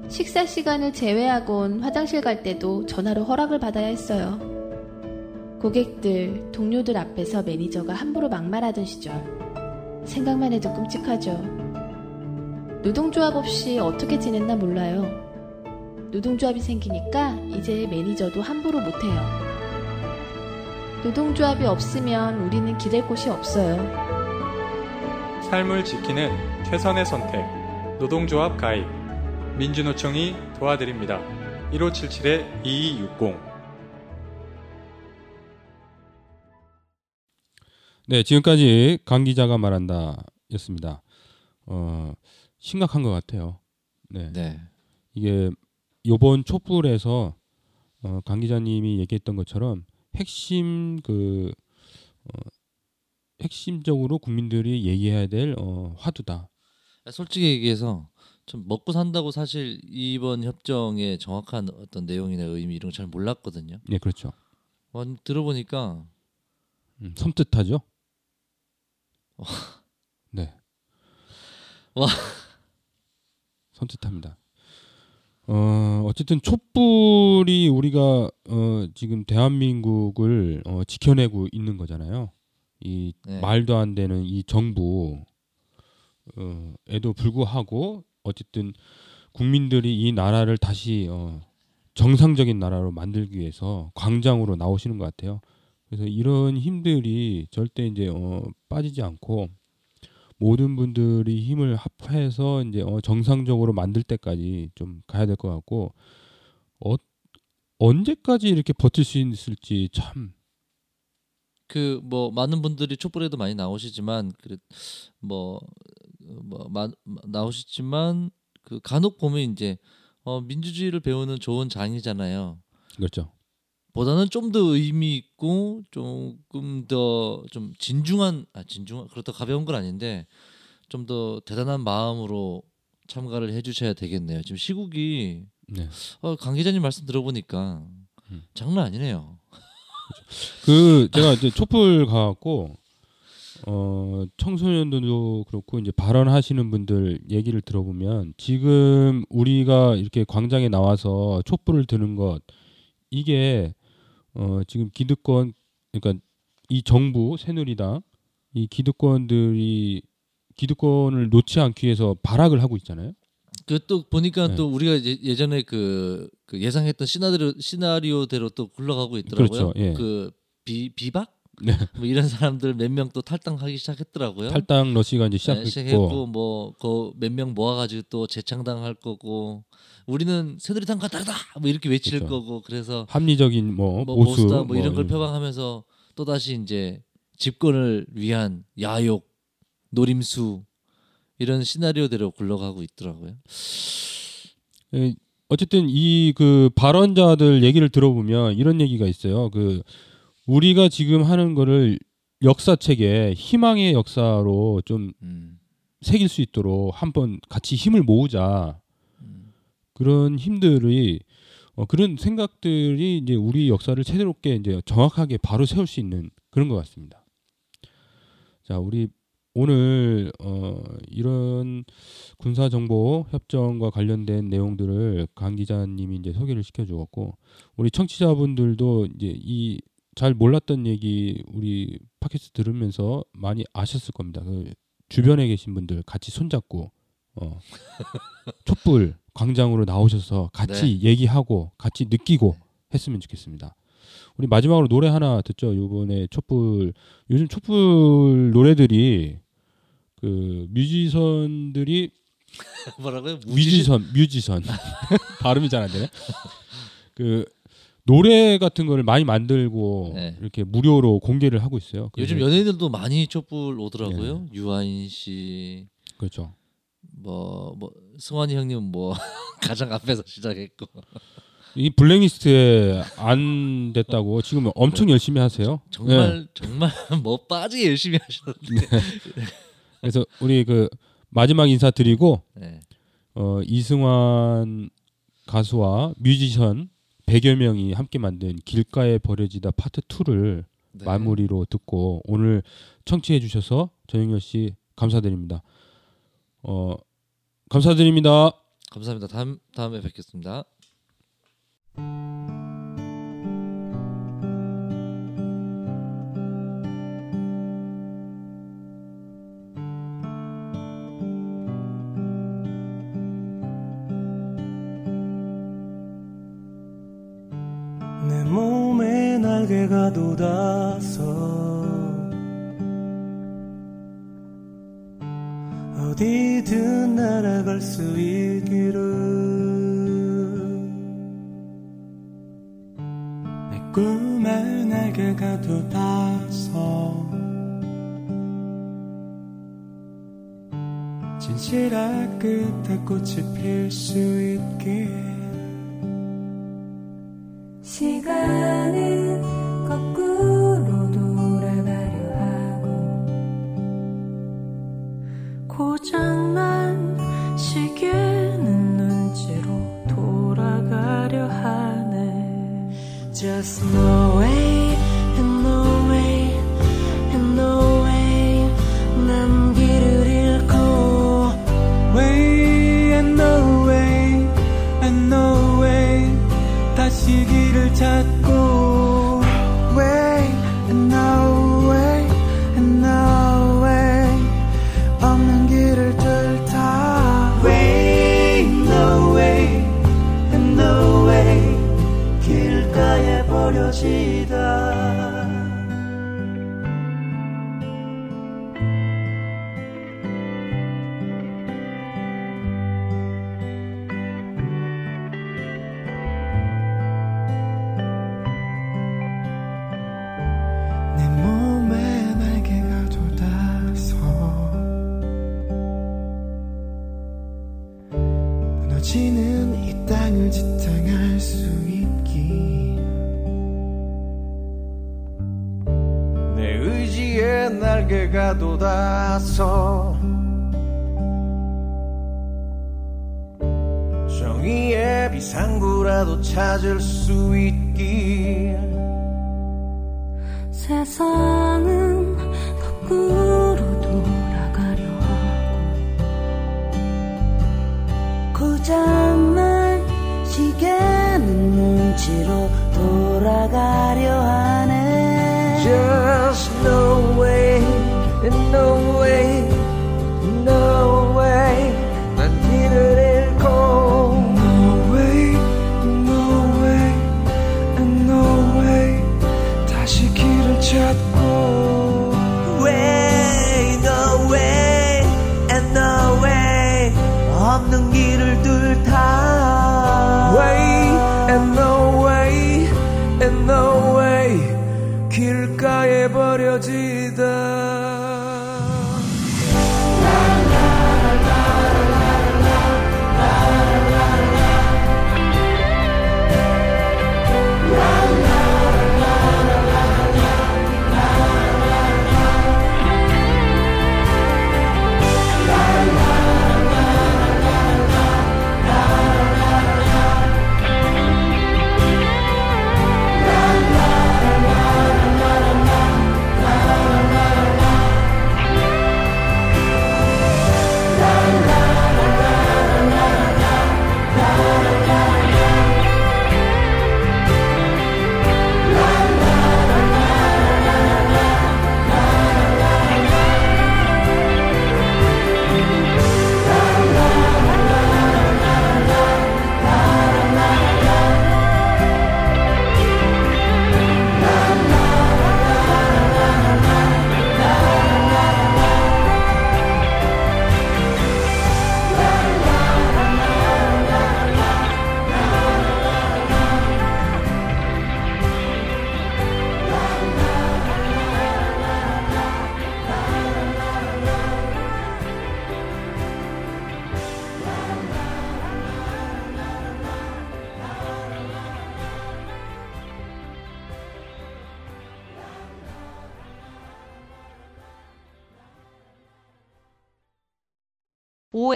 식사 시간을 제외하곤 화장실 갈 때도 전화로 허락을 받아야 했어요. 고객들, 동료들 앞에서 매니저가 함부로 막말하던 시절. 생각만 해도 끔찍하죠. 노동조합 없이 어떻게 지냈나 몰라요. 노동조합이 생기니까 이제 매니저도 함부로 못해요. 노동조합이 없으면 우리는 기댈 곳이 없어요. 삶을 지키는 최선의 선택. 노동조합 가입. 민주노총이 도와드립니다. 1577-2260. 네, 지금까지 강 기자가 말한다 였습니다. 어, 심각한 것 같아요. 네, 네. 이게 요번 촛불에서 어, 강 기자님이 얘기했던 것처럼 핵심 그 어, 핵심적으로 국민들이 얘기해야 될 어, 화두다. 솔직히 얘기해서 좀 먹고 산다고 사실 이번 협정의 정확한 어떤 내용이나 의미 이런 거 잘 몰랐거든요. 네, 그렇죠. 어, 들어보니까 음, 섬뜩하죠. 네. 와. 섬뜩합니다. 어, 어쨌든 촛불이 우리가 어, 지금 대한민국을 어, 지켜내고 있는 거잖아요. 이 네. 말도 안 되는 이 정부 어, 에도 불구하고 어쨌든 국민들이 이 나라를 다시 어, 정상적인 나라로 만들기 위해서 광장으로 나오시는 것 같아요. 그래서 이런 힘들이 절대 이제 어, 빠지지 않고 모든 분들이 힘을 합해서 이제 어, 정상적으로 만들 때까지 좀 가야 될 것 같고 어, 언제까지 이렇게 버틸 수 있을지 참 그 뭐 많은 분들이 촛불에도 많이 나오시지만 그뭐 뭐, 마, 나오시지만 그 간혹 보면 이제 어, 민주주의를 배우는 좋은 장이잖아요. 그렇죠. 보다는 좀 더 의미 있고 조금 더 좀 진중한 아 진중한 그렇다 가벼운 건 아닌데 좀 더 대단한 마음으로 참가를 해주셔야 되겠네요. 지금 시국이 네. 어, 강 기자님 말씀 들어보니까 음. 장난 아니네요. [LAUGHS] 그 제가 이제 촛불 가갖고 어 청소년들도 그렇고 이제 발언하시는 분들 얘기를 들어보면 지금 우리가 이렇게 광장에 나와서 촛불을 드는 것 이게 어 지금 기득권 그러니까 이 정부 새누리당 이 기득권들이 기득권을 놓지 않기 위해서 발악을 하고 있잖아요. 그 또 보니까 네. 또 우리가 이제 예전에 그, 그 예상했던 시나리오 시나리오대로 또 굴러가고 있더라고요. 그렇죠, 예. 그 비, 비박 네. 뭐 이런 사람들 몇 명 또 탈당하기 시작했더라고요. 탈당 러시가 이제 네, 시작했고 시작했고 뭐그몇 명 모아가지고 또 재창당할 거고 우리는 새누리당과 다르다 뭐 이렇게 외칠 그렇죠. 거고 그래서 합리적인 뭐, 뭐 보수 보수다 뭐 이런 걸 표방하면서 또 다시 이제 집권을 위한 야욕 노림수 이런 시나리오대로 굴러가고 있더라고요. 예, 어쨌든 이 그 발언자들 얘기를 들어보면 이런 얘기가 있어요. 그 우리가 지금 하는 거를 역사책에 희망의 역사로 좀 음. 새길 수 있도록 한번 같이 힘을 모으자. 그런 힘들이 어, 그런 생각들이 이제 우리 역사를 새롭게 이제 정확하게 바로 세울 수 있는 그런 것 같습니다. 자, 우리 오늘 어, 이런 군사 정보 협정과 관련된 내용들을 강 기자님이 이제 소개를 시켜 주었고 우리 청취자분들도 이제 이 잘 몰랐던 얘기 우리 팟캐스트 들으면서 많이 아셨을 겁니다. 그 주변에 계신 분들 같이 손잡고 어, [LAUGHS] 촛불 광장으로 나오셔서 같이 얘기하고 같이 느끼고 했으면 좋겠습니다. 우리 마지막으로 노래 하나 듣죠. 요번에 촛불 요즘 촛불 노래들이 그 뮤지션들이 [LAUGHS] 뭐라고요? 뮤지션 뮤지션 [LAUGHS] 발음이 잘 안 되네. 그 노래 같은 거를 많이 만들고 네. 이렇게 무료로 공개를 하고 있어요. 요즘 연예인들도 많이 촛불 오더라고요. 유아인 씨, 그렇죠. 뭐, 뭐 승환이 형님 뭐 [LAUGHS] 가장 앞에서 시작했고 이 블랙리스트에 안 됐다고 지금 엄청 열심히 하세요. 네. 정말 정말 [LAUGHS] 뭐 빠지게 열심히 하셨는데. 그래서 우리 그 마지막 인사 드리고 네. 어, 이승환 가수와 뮤지션 100여 명이 함께 만든 길가에 버려지다 파트 2를 네. 마무리로 듣고 오늘 청취해 주셔서 전영열 씨 감사드립니다. 어, 감사드립니다. 감사합니다. 다음 다음에 뵙겠습니다. 날개가 돋아서. 어디든 날아갈 수 있기를. 내 꿈에 날개가 돋아서. 진실할 끝에 꽃이 필 수 있길 시간은 last. 없는 길을 뚫다 Way and no way and no way 길가에 버려진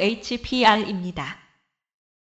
OHPR입니다.